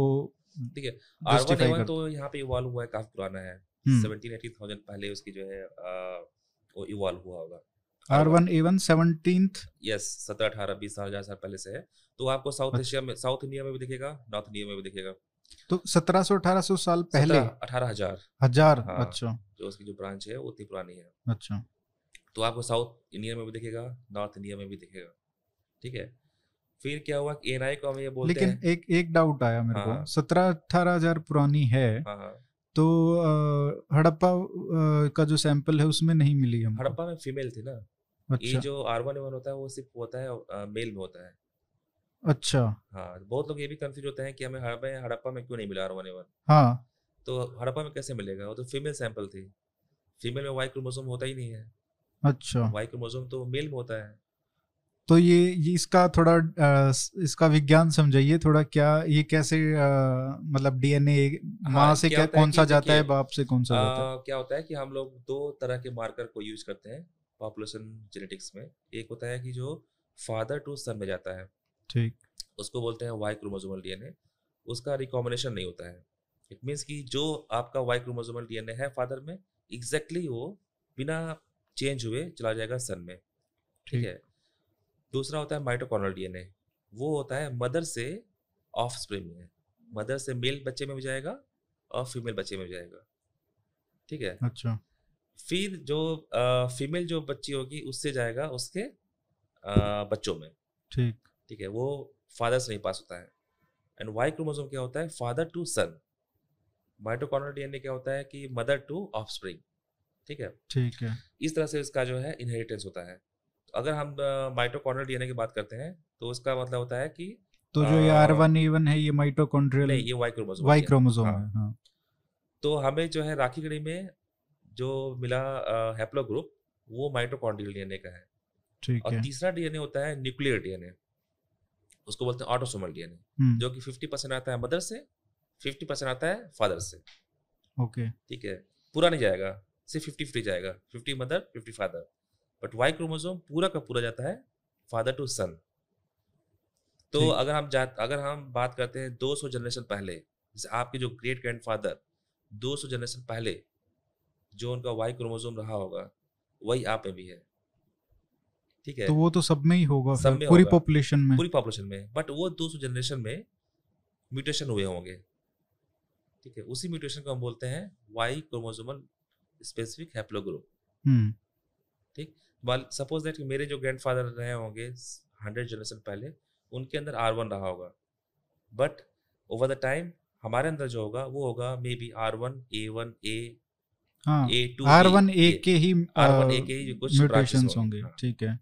ठीक है आर वन ए वन तो यहाँ पे इवॉल्व हुआ है काफ़ी पुराना है। सेवनटीन एटी थाउज़ेंड पहले उसकी जो है वो इवॉल्व हुआ होगा। R one A one seventeen yes सत्रह अठारह बीस साल हज़ार साल पहले से है। तो आपको साउथ एशिया में साउथ इंडिया में भी दिखेगा नॉर्थ इंडिया में भी दिखेगा। तो सत्रह सौ अठारह सौ साल पहले? अठारह हज़ार। हज़ार हाँ, अच्छा। जो उसकी जो ब्रांच है वो उतनी पुरानी है। अच्छा। तो आपको साउथ इंडिया में भी दिखेगा नॉर्थ इंडिया में भी दिखेगा। ठीक है? फिर क्या हुआ एन आई को हम ये बोलते लेकिन हैं। एक एक डाउट आया मेरे हाँ, को सत्रह अठारह हज़ार पुरानी है। हाँ, हाँ, तो हड़प्पा का जो सैंपल है उसमें नहीं मिली हम हड़प्पा में फीमेल थी ना। अच्छा। ये जो आर वन होता है वो सिर्फ़ होता है मेल में होता है। अच्छा। हाँ बहुत लोग ये भी कंफ्यूज होते हैं कि हमें हड़प्पा हड़प्पा में क्यों नहीं मिला आर वन हाँ। तो हड़प्पा में कैसे मिलेगा? वो तो फीमेल सैंपल थी। फीमेल में वाई क्रोमोसोम होता ही नहीं है। अच्छा। वाई क्रोमोसोम तो मेल में होता है। तो ये, ये इसका थोड़ा आ, इसका विज्ञान समझाइए थोड़ा क्या ये कैसे आ, मतलब डीएनए माँ से क्या, क्या कौन सा जाता है बाप से कौन सा आ, जाता है? क्या होता है कि हम लोग दो तरह के मार्कर को यूज़ करते हैं पॉपुलेशन जेनेटिक्स में। एक होता है कि जो फादर टू सन में जाता है ठीक। उसको बोलते हैं वाई क्रोमोजोमल डीएनए उसका रिकॉम्बिनेशन नहीं होता है। इट मीन्स कि जो आपका वाई क्रोमोजोमल डीएनए है फादर में एग्जैक्टली exactly वो बिना चेंज हुए चला जाएगा सन में ठीक। है? दूसरा होता है माइटोकॉनल डीएनए वो होता है मदर से ऑफ़ स्प्रिंग में मदर से मेल बच्चे में भी जाएगा और फीमेल बच्चे में भी जाएगा। ठीक है? अच्छा। फिर जो आ, फीमेल जो बच्ची होगी उससे जाएगा उसके आ, बच्चों में। ठीक। ठीक है? वो फादर से नहीं पास होता है। एंड वाई क्रोमोसोम क्या होता है? Father to son mitochondrial DNA क्या होता है कि मदर टू ऑफ़ स्प्रिंग ठीक है? ठीक है। इस तरह से इसका जो है इनहेरिटेंस होता है। अगर हम माइटोकॉन्ड्रियल डीएनए की बात करते हैं तो उसका मतलब होता है कि तो जो ये आर वन ई वन है ये माइटोकॉन्ड्रियल नहीं ये वाई क्रोमोसोम वाई क्रोमोसोम है। हाँ। तो हमें जो है राखी गढ़ी में जो मिला हैप्लो ग्रुप वो माइटोकॉन्ड्रियल डीएनए का है। ठीक और तीसरा डीएनए होता है न्यूक्लियर डीएनए उसको बोलते हैं ऑटोसोमल डीएनए जो कि फिफ्टी परसेंट आता है मदर से फिफ्टी परसेंट आता है फादर से। ओके। ठीक है? पूरा नहीं जाएगा सिर्फ़ फिफ्टी फिफ्टी जाएगा fifty mother fifty father but Y chromosome पूरा का पूरा जाता है फादर टू सन तो अगर हम जा अगर हम बात करते हैं 200 जनरेशन पहले जैसे आपके जो ग्रेट ग्रैंड फादर 200 जनरेशन पहले जो उनका वाई क्रोमोसोम रहा होगा वही आप में भी है। ठीक है? तो वो तो सब में ही होगा सब में पूरी पॉपुलेशन में। पूरी पॉपुलेशन में बट वो 200 जनरेशन में म्यूटेशन हुए होंगे। ठीक है? उसी म्यूटेशन को हम बोलते हैं वाई क्रोमोसोमल स्पेसिफिक हैप्लोग्रुप ठीक? सपोज़ दैट मेरे जो ग्रैंडफादर रहे होंगे हंड्रेड जनरेशन पहले उनके अंदर आर वन रहा होगा। बट ओवर द टाइम हमारे अंदर जो होगा वो होगा maybe R one A one A A two R one A के ही आर वन ए के ही कुछ होंगे। हाँ। ठीक है।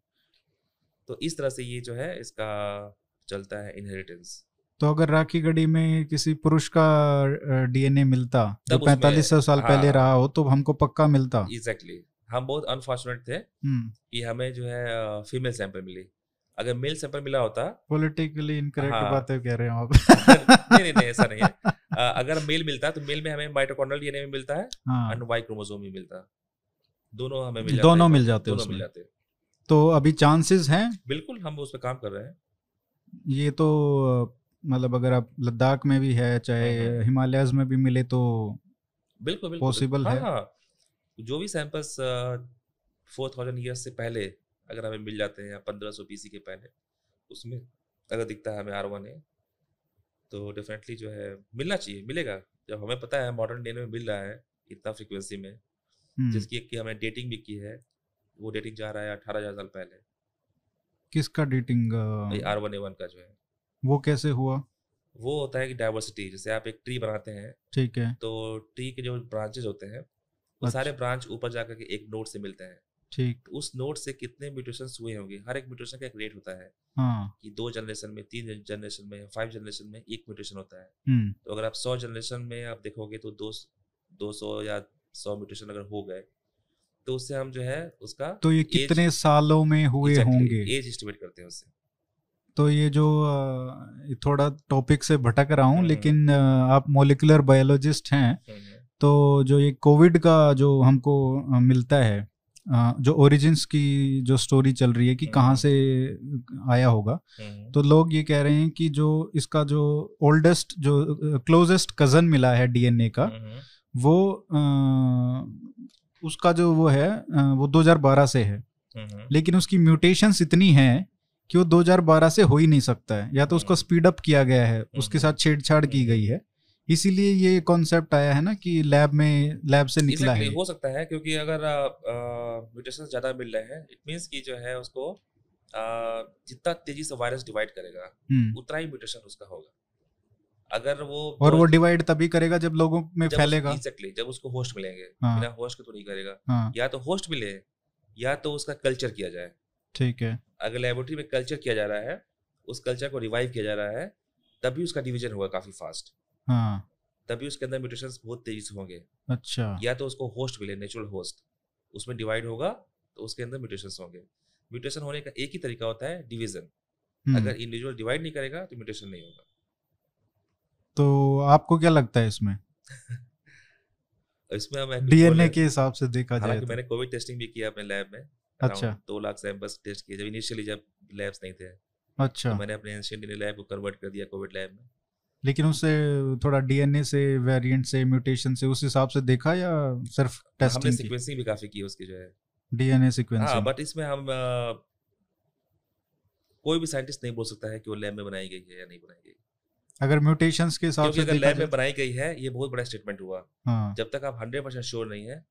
तो इस तरह से ये जो है इसका चलता है इनहेरिटेंस तो अगर राखी गढ़ी में किसी पुरुष का डीएनए मिलता जो पैंतालीस सौ साल हाँ, पहले रहा हो तो हमको पक्का मिलता। Exactly exactly. हम बहुत अनफॉर्चुनेट थे हम्म। कि हमें जो है फीमेल सैंपल मिली। अगर मेल सैंपल मिला होता पॉलिटिकली इनकरेक्ट हाँ, बातें कह रहे हो आप। नहीं नहीं नहीं ऐसा नहीं है। अगर मेल मिलता तो मेल में हमें माइटोकॉन्ड्रियल डीएनए में मिलता है हाँ, वाई क्रोमोसोम भी मिलता। दोनों हमें मिल दोनों मिल जाते दोनों मिल जाते तो अभी चांसेस हैं? बिल्कुल हम उस पर काम कर रहे हैं। ये तो मतलब अगर आप लद्दाख में भी है चाहे हम्म, हम्म। में भी मिले तो बिल्कुल बिल्कुल पॉसिबल हाँ, है। हाँ, जो भी सैंपल्स फोर थाउज़ेंड ईयर्स से पहले अगर हमें मिल जाते हैं या पंद्रह सौ पीसी के पहले उसमें अगर दिखता है हमें आर वन है तो डेफिनेटली जो है मिलना चाहिए मिलेगा। जब हमें पता है मॉडर्न डे में मिल रहा है इतना फ्रिक्वेंसी में हम्म। जिसकी कि हमें डेटिंग भी की है वो डेटिंग जा रहा है अठारह हज़ार साल पहले। किसका dating R one A one का जो है। वो कैसे हुआ? वो होता है कि डाइवर्सिटी जैसे आप एक ट्री बनाते हैं ठीक है। तो ट्री के जो ब्रांचेज होते हैं वो अच्छा। सारे ब्रांच ऊपर जाकर के एक नोड से मिलते हैं ठीक तो उस नोड से कितने म्यूटेशन हुए होंगे हर एक म्यूटेशन का एक रेट होता है हाँ. कि दो जनरेशन में तीन जनरेशन में फाइव जनरेशन में एक म्यूटेशन होता है हम्म। तो अगर आप सौ जनरेशन में आप देखोगे तो दो दो सौ या सौ म्यूटेशन अगर हो गए तो उससे हम जो है उसका तो ये कितने सालों में हुए होंगे एज एस्टिमेट करते हैं उससे तो ये जो थोड़ा टॉपिक से भटक रहा हूँ हम्म, लेकिन। आप मोलिकुलर बायोलॉजिस्ट हैं हम्म, तो जो ये कोविड का जो हमको मिलता है जो ओरिजिन्स की जो स्टोरी चल रही है कि कहाँ से आया होगा तो लोग ये कह रहे हैं कि जो इसका जो ओल्डेस्ट जो क्लोजेस्ट कज़न मिला है डीएनए का वो आ, उसका जो वो है वो 2012 से है। लेकिन उसकी म्यूटेशंस इतनी हैं कि वो 2012 से हो ही नहीं सकता है। या तो उसको स्पीड अप किया गया है उसके साथ छेड़छाड़ की गई है। इसीलिए ये कॉन्सेप्ट आया है ना कि लैब में लैब से निकला है हो सकता है क्योंकि अगर म्यूटेशन ज़्यादा मिल रहे हैं इट मींस कि जो है उसको जितना तेज़ी से वायरस डिवाइड करेगा हम्म। उतना ही म्यूटेशन उसका होगा। अगर वो और वो डिवाइड तभी करेगा जब लोगों में जब फैलेगा। एग्जैक्टली जब उसको होस्ट मिलेंगे। हाँ. बिना होस्ट के तो नहीं करेगा। हाँ. या तो होस्ट मिले या तो उसका कल्चर किया जाए। ठीक है। अगर लेबोरेटरी में कल्चर किया जा रहा है उस कल्चर को रिवाइव किया जा रहा है तभी उसका डिवीज़न होगा काफ़ी फास्ट हाँ। तभी उसके अंदर म्यूटेशन बहुत तेज़ी से होंगे। अच्छा। या तो उसको होस्ट मिले नेचुरल होस्ट उसमें डिवाइड होगा तो उसके अंदर म्यूटेशन होंगे। म्यूटेशन होने का एक ही तरीका होता है डिवीज़न। हम्म। अगर इंडिविजुअल डिवाइड नहीं करेगा तो म्यूटेशन नहीं होगा। तो आपको क्या लगता है इसमें? इसमें हम डीएनए के हिसाब से देखा जाए तो। मैंने कोविड टेस्टिंग भी किया अपने लैब में अच्छा। दो लाख सैंपल्स टेस्ट किए जब इनिशियली जब लैब्स नहीं थे। अच्छा। तो मैंने अपने एंशियंट लैब को कन्वर्ट कर दिया कोविड लैब में। लेकिन उससे थोड़ा डीएनए से वेरिएंट से म्यूटेशन से उस हिसाब से देखा या सिर्फ़ टेस्टिंग हमने सीक्वेंसिंग भी काफ़ी की उसकी जो है। डीएनए सीक्वेंसिंग हाँ बट इसमें हम आ, कोई भी साइंटिस्ट नहीं बोल सकता है कि वो लैब में बनाई गई है या नहीं बनाई गई। अगर म्यूटेशंस के हिसाब से अगर लैब में बनाई गई है ये बहुत बड़ा स्टेटमेंट हुआ। हाँ. जब तक आप हंड्रेड परसेंट श्योर नहीं है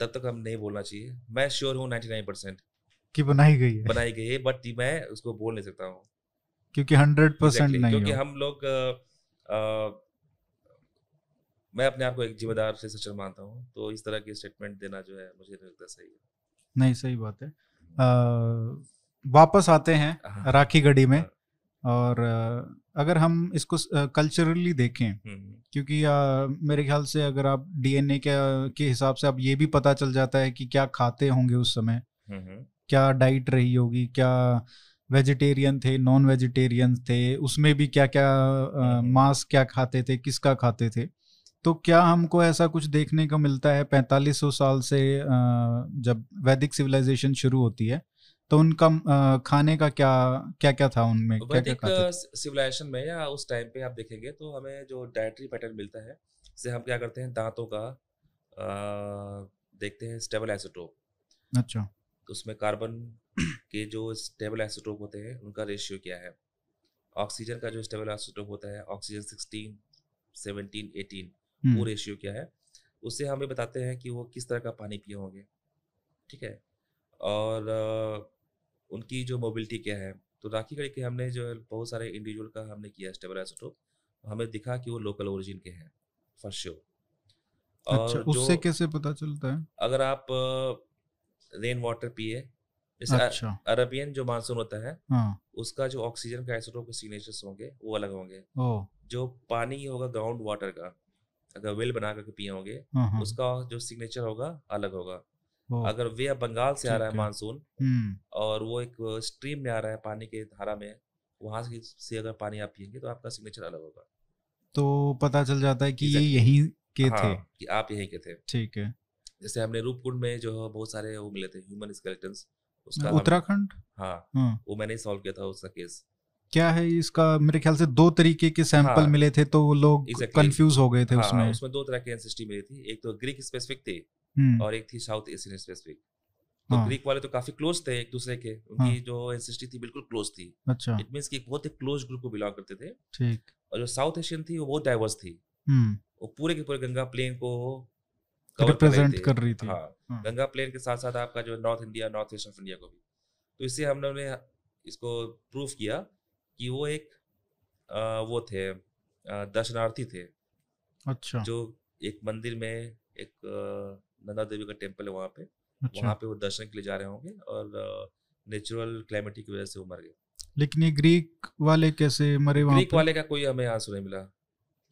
तब तक हम नहीं बोलना चाहिए। मैं श्योर हूँ नाइन्टी नाइन परसेंट कि बनाई गई है। बनाई गई है बट मैं उसको बोल नहीं सकता हूँ। क्योंकि हंड्रेड परसेंट नहीं क्योंकि हम लोग मैं अपने आप को एक जिम्मेदार से सचर मानता हूँ तो इस तरह की स्टेटमेंट देना जो है मुझे नहीं लगता सही है नहीं सही बात है आ, वापस आते हैं हाँ। राखी गढ़ी में हाँ। और अगर हम इसको कल्चरली देखें हम्म, हम्म। क्योंकि आ, मेरे ख्याल से अगर आप डीएनए के के हिसाब से अब ये भी पता चल जाता है कि क्या खाते होंगे उस समय हम्म, क्या डाइट रही होगी क्या वेजिटेरियन थे नॉन वेजिटेरियन थे उसमें भी क्या क्या मांस क्या खाते थे किसका खाते थे? तो क्या हमको ऐसा कुछ देखने को मिलता है? पैंतालीस सौ साल से जब वैदिक सिविलाइजेशन शुरू होती है तो उनका खाने का क्या क्या क्या था उनमें? क्या क्या सिविलाइजेशन में या उस टाइम पे आप देखेंगे तो हमें जो डाइटरी पैटर्न मिलता है जैसे हम क्या करते हैं दांतों का आ, देखते हैं स्टेबल एसिटोप अच्छा। तो उसमें कार्बन के जो स्टेबल एसिटोप होते हैं उनका रेशियो क्या है? ऑक्सीजन का जो स्टेबल एसिटोप होता है ऑक्सीजन सिक्सटीन सेवनटीन एटीन वो रेशियो क्या है? उससे हमें बताते हैं कि वो किस तरह का पानी पिए होंगे ठीक है? और उनकी जो मोबिलिटी क्या है? तो राखी गढ़ी के हमने जो बहुत सारे इंडिविजुअल का हमने किया स्टेबल आइसोटोप हमें दिखा कि वो लोकल ओरिजिन के हैं फॉर श्योर अच्छा, उससे कैसे पता चलता है? अगर आप रेन वाटर पिए। जैसे अच्छा। अरबियन जो मानसून होता है हाँ। उसका जो ऑक्सीजन का आइसोटोप के सिग्नेचर्स होंगे वो अलग होंगे। जो पानी होगा ग्राउंड वाटर का अगर वेल बना करके पिए होंगे हाँ, हाँ। उसका जो सिग्नेचर होगा अलग होगा। अगर वे बंगाल से आ रहा है मानसून हम्म। और वो एक स्ट्रीम में आ रहा है पानी के धारा में वहाँ से अगर पानी आप पियेंगे तो आपका सिग्नेचर अलग होगा। तो पता चल जाता है कि ये यहीं के हाँ, थे। कि आप यहीं के थे। ठीक है। जैसे हमने रूपकुंड में जो है बहुत सारे वो मिले थे ह्यूमन स्केलेटन्स उसका उत्तराखंड? हाँ, हाँ। वो मैंने सॉल्व किया था उसका केस क्या है इसका? मेरे ख्याल से दो तरीके के सैंपल हाँ, मिले थे तो लोग exactly. कंफ्यूज हो गए थे हाँ, उसमें। उसमें दो तरह की एंसिस्टी मिली थी एक तो ग्रीक स्पेसिफिक थी हम्म। और एक थी साउथ एशियन स्पेसिफिक तो हाँ. ग्रीक वाले तो काफ़ी क्लोज थे एक दूसरे के उनकी हाँ. जो एंसिस्टी थी बिल्कुल क्लोज थी। अच्छा। इट मींस कि बहुत ही क्लोज ग्रुप को बिलोंग करते थे। ठीक। और जो साउथ एशियन थी वो बहुत डाइवर्स थी। हम्म। वो पूरे के पूरे गंगा प्लेन को रिप्रेजेंट कर रही थी। हाँ, हाँ। गंगा प्लेन के साथ साथ आपका जो north India north east of India को भी। तो इससे हम लोगों ने इसको प्रूव किया कि वो एक आ, वो थे दर्शनार्थी थे। अच्छा। जो एक मंदिर में एक नंदा देवी का टेंपल है वहाँ पे। अच्छा। वहाँ पे वो दर्शन के लिए जा रहे होंगे और नेचुरल क्लाइमेटी की वजह से वो मर गए। लेकिन ये ग्रीक वाले कैसे मरे वहाँ ग्रीक वाले का कोई हमें आंसर नहीं मिला।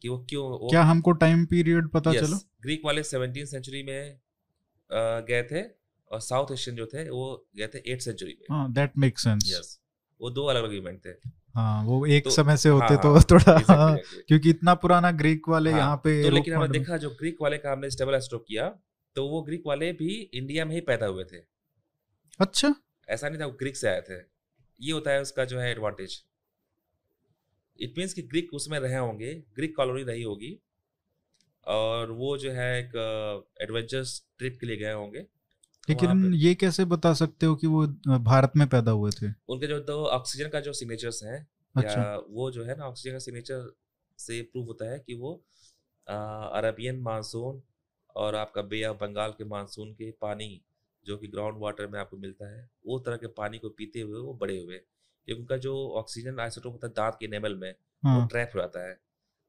कि वो क्यों वो क्या हमको टाइम पीरियड पता yes, चलो? ग्रीक वाले सेवनटीन सेंचुरी में गए थे और साउथ एशियन जो थे वो गए थे एट सेंचुरी में। दैट मेक सेंस यस वो दो अलग अलग इवेंट थे। हाँ वो एक तो, समय से होते हाँ, तो हाँ, थोड़ा exactly, हाँ, क्योंकि इतना पुराना ग्रीक वाले हाँ, यहाँ पे तो लेकिन हमने देखा जो ग्रीक वाले का हमने स्टेबल स्ट्रोक किया तो वो ग्रीक वाले भी इंडिया में ही पैदा हुए थे। अच्छा। ऐसा नहीं था वो ग्रीक से आए थे। ये होता है उसका जो है एडवांटेज इट मीन्स कि ग्रीक उसमें रहे होंगे ग्रीक कॉलोनी रही होगी और वो जो है एक एडवेंचर्स ट्रिप के लिए गए होंगे। लेकिन ये कैसे बता सकते हो कि वो भारत में पैदा हुए थे? उनके जो दो ऑक्सीजन का जो सिग्नेचर्स हैं अच्छा। या वो जो है ना ऑक्सीजन का सिग्नेचर से प्रूव होता है कि वो अरबियन मानसून और आपका बे ऑफ़ बंगाल के मानसून के पानी जो कि ग्राउंड वाटर में आपको मिलता है वो तरह के पानी को पीते हुए वो बड़े हुए। क्योंकि उनका जो ऑक्सीजन आइसोटोप होता है दांत के नेमल में हाँ। वो ट्रैप हो जाता है।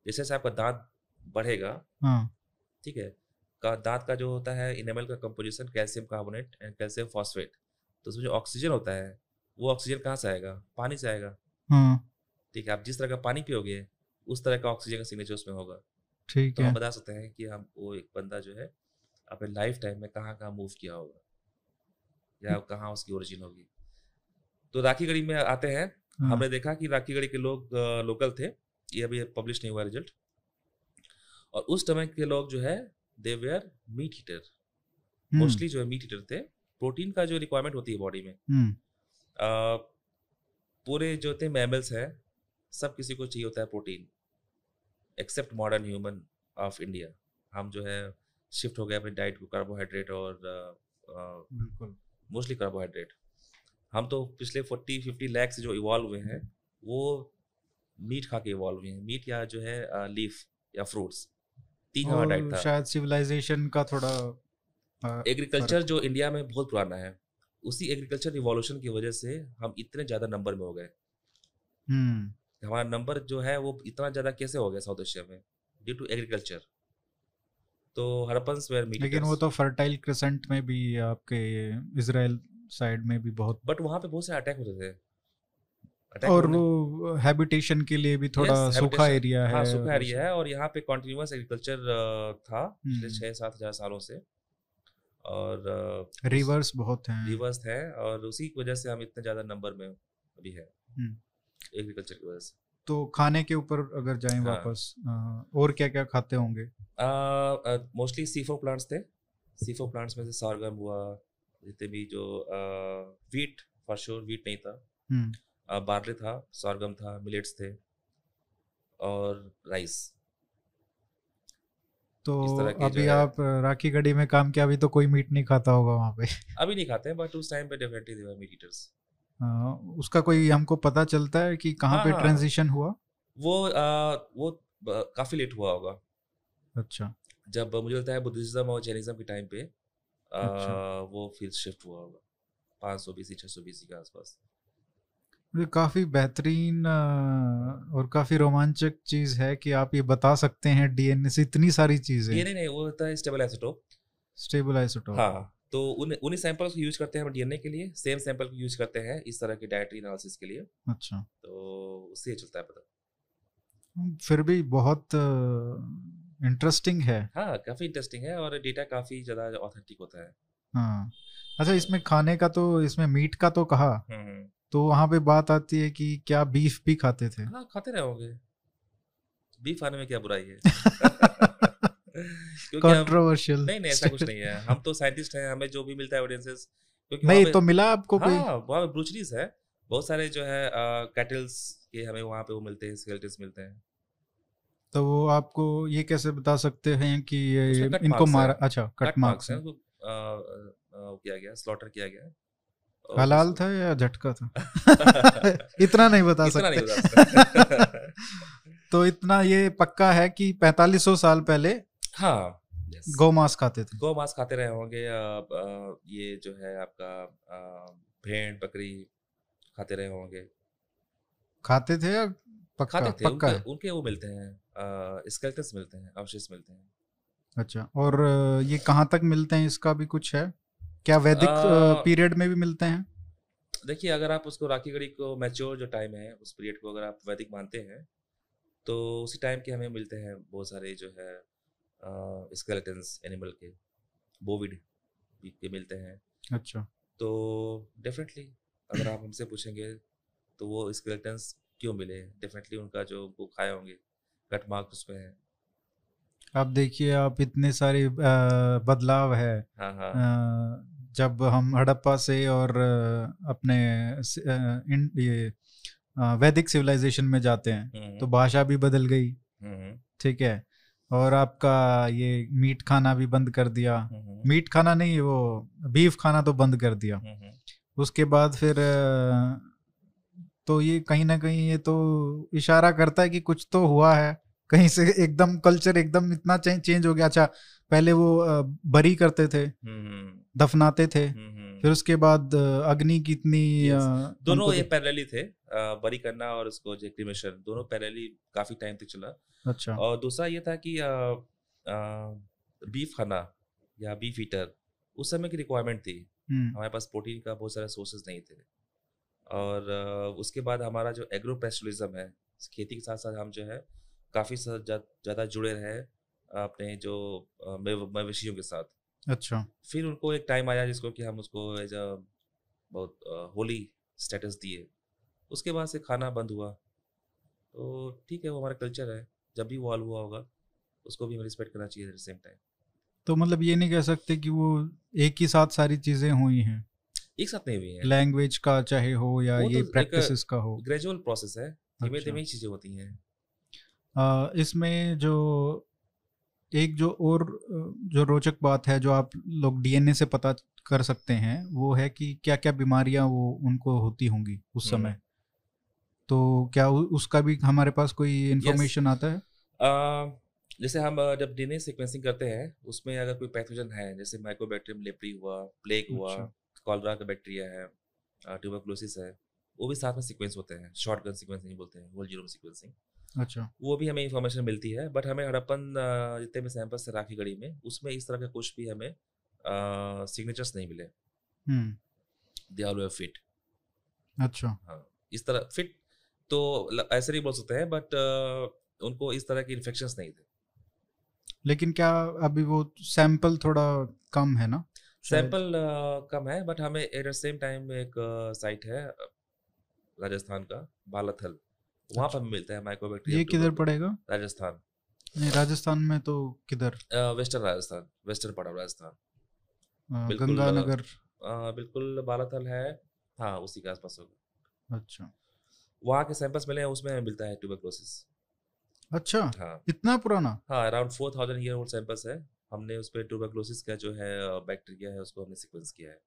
जैसे जैसे आपका दांत बढ़ेगा हाँ। ठीक है का दांत का जो होता है इनेमल का composition calcium carbonate and calcium phosphate तो उसमें जो ऑक्सीजन होता है वो ऑक्सीजन कहाँ से आएगा? पानी से आएगा। हाँ। ठीक है आप जिस तरह का पानी पियोगे उस तरह का ऑक्सीजन का सिग्नेचर उसमें होगा। ठीक तो है। हम बता सकते हैं कि हम वो एक बंदा जो है अपने लाइफ टाइम में कहाँ कहाँ मूव किया होगा? या कहाँ उसकी ओरिजिन होगी? तो राखी गढ़ी में आते हैं। हाँ। हमने देखा कि राखी गढ़ी के लोग लोकल थे। ये अभी पब्लिश नहीं हुआ रिज़ल्ट और उस समय के लोग जो है they were meat eater mostly जो है मीट हीटर थे। प्रोटीन का जो रिक्वायरमेंट होती है बॉडी में। हम्म। आ, पूरे जो थे मैमल्स है सब किसी को चाहिए होता है protein except modern human of India हम जो है शिफ्ट हो गए अपनी डाइट को कार्बोहाइड्रेट और मोस्टली कार्बोहाइड्रेट हम तो पिछले फोर्टी फिफ्टी लैख से जो इवॉल्व हुए हैं वो मीट खा के इवॉल्व हुए हैं। मीट या जो है लीफ या फ्रूट्स तीन हमारा डाइट था। शायद सिविलाइजेशन का थोड़ा एग्रीकल्चर जो इंडिया में बहुत पुराना है उसी एग्रीकल्चर रिवॉल्यूशन की वजह से हम इतने ज़्यादा नंबर में हो गए। हम्म। हमारा नंबर जो है वो इतना ज़्यादा कैसे हो गया साउथ एशिया में? ड्यू टू एग्रीकल्चर तो हरपन्स वेयर मीट लेकिन वो तो फर्टाइल क्रिसेंट में भी आपके इसराइल साइड में भी बहुत बट वहाँ पे बहुत सारे अटैक होते थे। और वो हैबिटेशन के लिए भी थोड़ा yes, सूखा एरिया हाँ, है सूखा एरिया है और यहाँ पे कॉन्टिन्यूस एग्रीकल्चर था पिछले हम्म। छः सात हज़ार सालों से। और रिवर्स बहुत हैं। रिवर्स है और उसी की वजह से हम इतने ज़्यादा नंबर में अभी है। Agriculture hmm. की वजह से। तो खाने के ऊपर अगर जाएँ हाँ. वापस और क्या क्या खाते होंगे? मोस्टली सीफो प्लांट्स थे। सीफो प्लांट्स में से सारगम हुआ जितने भी जो वीट फॉर श्योर वीट नहीं था। बार्ले हम्म। था सारगम था मिलेट्स थे और राइस तो अभी आप राखी गढ़ी में काम किया अभी तो कोई मीट नहीं खाता होगा वहाँ पे। अभी नहीं खाते हैं बट उस टाइम पे डेफिनेटली देवर मीट ईटर्स उसका कोई हमको पता चलता है कि कहाँ हाँ, पे ट्रांजिशन हाँ। हुआ? वो आ, वो काफ़ी लेट हुआ होगा। अच्छा। जब मुझे लगता है बुद्धिज्म और जैनिज्म के टाइम पे अच्छा। वो फिर शिफ्ट हुआ होगा। पाँच सौ बीसी छः सौ बीसी के आसपास। काफ़ी बेहतरीन और काफ़ी रोमांचक चीज़ है कि आप ये बता सकते हैं डीएनए से इतनी सारी चीज़ें। डीएनए नहीं वो होता है स्टेबल आइसोटोप स्टेबल आइसोटोप हाँ तो उन उन्हीं सैंपल को यूज़ करते हैं हम डीएनए के लिए। सेम सैंपल को यूज़ करते हैं इस तरह के डायट्री एनालिसिस के लिए। अच्छा। तो उससे चलता है पता। फिर भी बहुत इंटरेस्टिंग है। हाँ काफ़ी इंटरेस्टिंग है और डेटा काफ़ी ज़्यादा ऑथेंटिक होता है। हाँ। अच्छा इसमें खाने का तो इसमें मीट का तो कहा। हम्म, हम्म। तो वहाँ पे बात आती है कि क्या बीफ भी खाते थे? हाँ खाते रहोगे। बीफ खाने में क्या बुराई है? कंट्रोवर्शियल नहीं नहीं ऐसा कुछ नहीं है। हम तो साइंटिस्ट हैं हमें जो भी मिलता है एविडेंसेस नहीं तो मिला आपको हाँ, कोई वहाँ ब्रूचरीज है। बहुत सारे जो है कैटल्स के हमें वहाँ पे वो मिलते हैं स्केलेटन्स मिलते हैं। तो वो आपको ये कैसे बता सकते हैं कि ये इनको मारा अच्छा कट मार्क्स है किया गया स्लॉटर किया गया। हलाल था या झटका था? इतना नहीं बता इतना सकते नहीं बता तो इतना ये पक्का है कि 4500 साल पहले हाँ गौ मांस खाते थे? गौ मांस खाते रहे होंगे ये जो है आपका भेड़ बकरी खाते रहे होंगे। खाते थे या पक्का? खाते थे पक्का उनके, उनके वो मिलते हैं। स्केल्टस मिलते हैं अवशेष मिलते हैं। अच्छा और ये कहाँ तक मिलते हैं इसका भी कुछ है? क्या वैदिक पीरियड में भी मिलते हैं? देखिए अगर आप उसको राखी गढ़ी को मैच्योर जो टाइम है उस पीरियड को अगर आप वैदिक मानते हैं तो उसी टाइम के हमें मिलते हैं बहुत सारे जो है स्केलेटन्स एनिमल के बोविड के मिलते हैं। अच्छा। तो डेफिनेटली अगर आप हमसे पूछेंगे तो वो स्केलेटन्स क्यों मिले? डेफिनेटली उनका जो वो खाए होंगे। कट मार्क उसमें है आप देखिए आप इतने सारे बदलाव है। हाँ हाँ। जब हम हड़प्पा से और अपने ये वैदिक सिविलाइजेशन में जाते हैं हम्म, तो हम्म। भाषा भी बदल गई। हम्म, ठीक है? और आपका ये मीट खाना भी बंद कर दिया। मीट खाना नहीं वो बीफ खाना तो बंद कर दिया। उसके बाद फिर तो ये कहीं ना कहीं ये तो इशारा करता है कि कुछ तो हुआ है। कहीं से एकदम कल्चर एकदम इतना चेंज हो गया। अच्छा पहले वो बरी करते थे दफनाते थे। फिर उसके बाद अग्नि की इतनी दोनों ये पैरेलली थे बरी करना और उसको जो क्रिमेशन दोनों पैरेलली काफ़ी टाइम तक चला। अच्छा। और दूसरा ये था कि बीफ खाना या बीफ ईटर उस समय की रिक्वायरमेंट थी। हमारे पास प्रोटीन का बहुत सारे सोर्सेज नहीं थे। और उसके बाद हमारा जो एग्रो पेस्टलिज्म है खेती के साथ साथ हम जो है काफ़ी ज़्यादा जुड़े रहे अपने जो मवेशियों के साथ। अच्छा। फिर उनको एक टाइम आया जिसको कि हम उसको एज अ बहुत होली स्टेटस दिए। उसके बाद से खाना बंद हुआ। तो ठीक है वो हमारा कल्चर है। जब भी वॉल्व हुआ होगा उसको भी हमें रिस्पेक्ट करना चाहिए एट द सेम टाइम। तो मतलब ये नहीं कह सकते कि वो एक ही साथ सारी चीज़ें हुई हैं? एक साथ नहीं हुई है। लैंग्वेज का चाहे हो या ये तो प्रैक्टिस का हो। ग्रेजुअल प्रोसेस है। धीमे धीमे ही चीज़ें होती हैं। इसमें जो एक जो और जो रोचक बात है जो आप लोग डीएनए से पता कर सकते हैं वो है कि क्या क्या बीमारियाँ वो उनको होती होंगी उस समय। तो क्या उसका भी हमारे पास कोई इन्फॉर्मेशन आता है आ, जैसे हम जब डीएनए सीक्वेंसिंग करते हैं उसमें अगर कोई पैथोजन है जैसे माइक्रोबैक्टीरियम लेप्री हुआ प्लेग हुआ कॉलरा अच्छा। का बैक्टीरिया है ट्यूबरकुलोसिस है वो भी साथ में सीक्वेंस होते हैं शॉर्ट गन सीक्वेंस बोलते हैं होल ज़ीरो सीक्वेंसिंग अच्छा। वो भी हमें इंफॉर्मेशन मिलती है बट हमें हड़प्पन जितने भी सैंपल से राखी गढ़ी में उसमें इस तरह का कुछ भी हमें सिग्नेचर्स नहीं मिले। दे आर फिट अच्छा। हाँ इस तरह फिट तो ऐसे नहीं बोल सकते हैं बट उनको इस तरह के इन्फेक्शन नहीं थे। लेकिन क्या अभी वो सैंपल थोड़ा कम है ना? सैंपल कम है बट हमें एट द सेम टाइम एक साइट है राजस्थान का बालाथल। वहाँ पर मिलता है माइक्रोबैक्टीरियम ये किधर पड़ेगा? राजस्थान। नहीं राजस्थान में तो किधर? वेस्टर्न राजस्थान वेस्टर्न पड़ा राजस्थान। गंगानगर। बिल्कुल बालाथल है। हाँ उसी के आसपास होगा। अच्छा। वहाँ के सैंपल्स मिले हैं उसमें मिलता है ट्यूबरक्लोसिस अच्छा हाँ। इतना पुराना? हाँ around four thousand year old samples है। हमने उस पर ट्यूबरक्लोसिस का जो है बैक्टीरिया है उसको हमने सीक्वेंस किया है।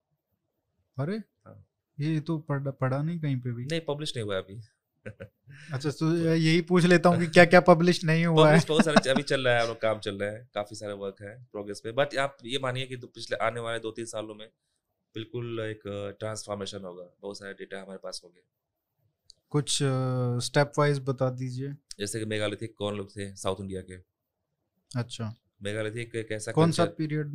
अरे! हाँ। ये तो पढ़ा पढ़ा नहीं कहीं पे भी। नहीं पब्लिश नहीं हुआ अभी। अच्छा तो यही पूछ लेता हूँ कि क्या क्या पब्लिश नहीं हुआ है? बहुत सारे अभी चल रहा है काम चल रहा है काफ़ी सारे वर्क है प्रोग्रेस पे। बट आप ये मानिए कि पिछले आने वाले दो तीन सालों में बिल्कुल एक ट्रांसफॉर्मेशन होगा। बहुत सारे डेटा हमारे पास होंगे। कुछ स्टेप वाइज बता दीजिए। जैसे कि मेगालिथिक कौन लोग थे साउथ इंडिया के? अच्छा। मेगालिथिक एक ऐसा कौन सा पीरियड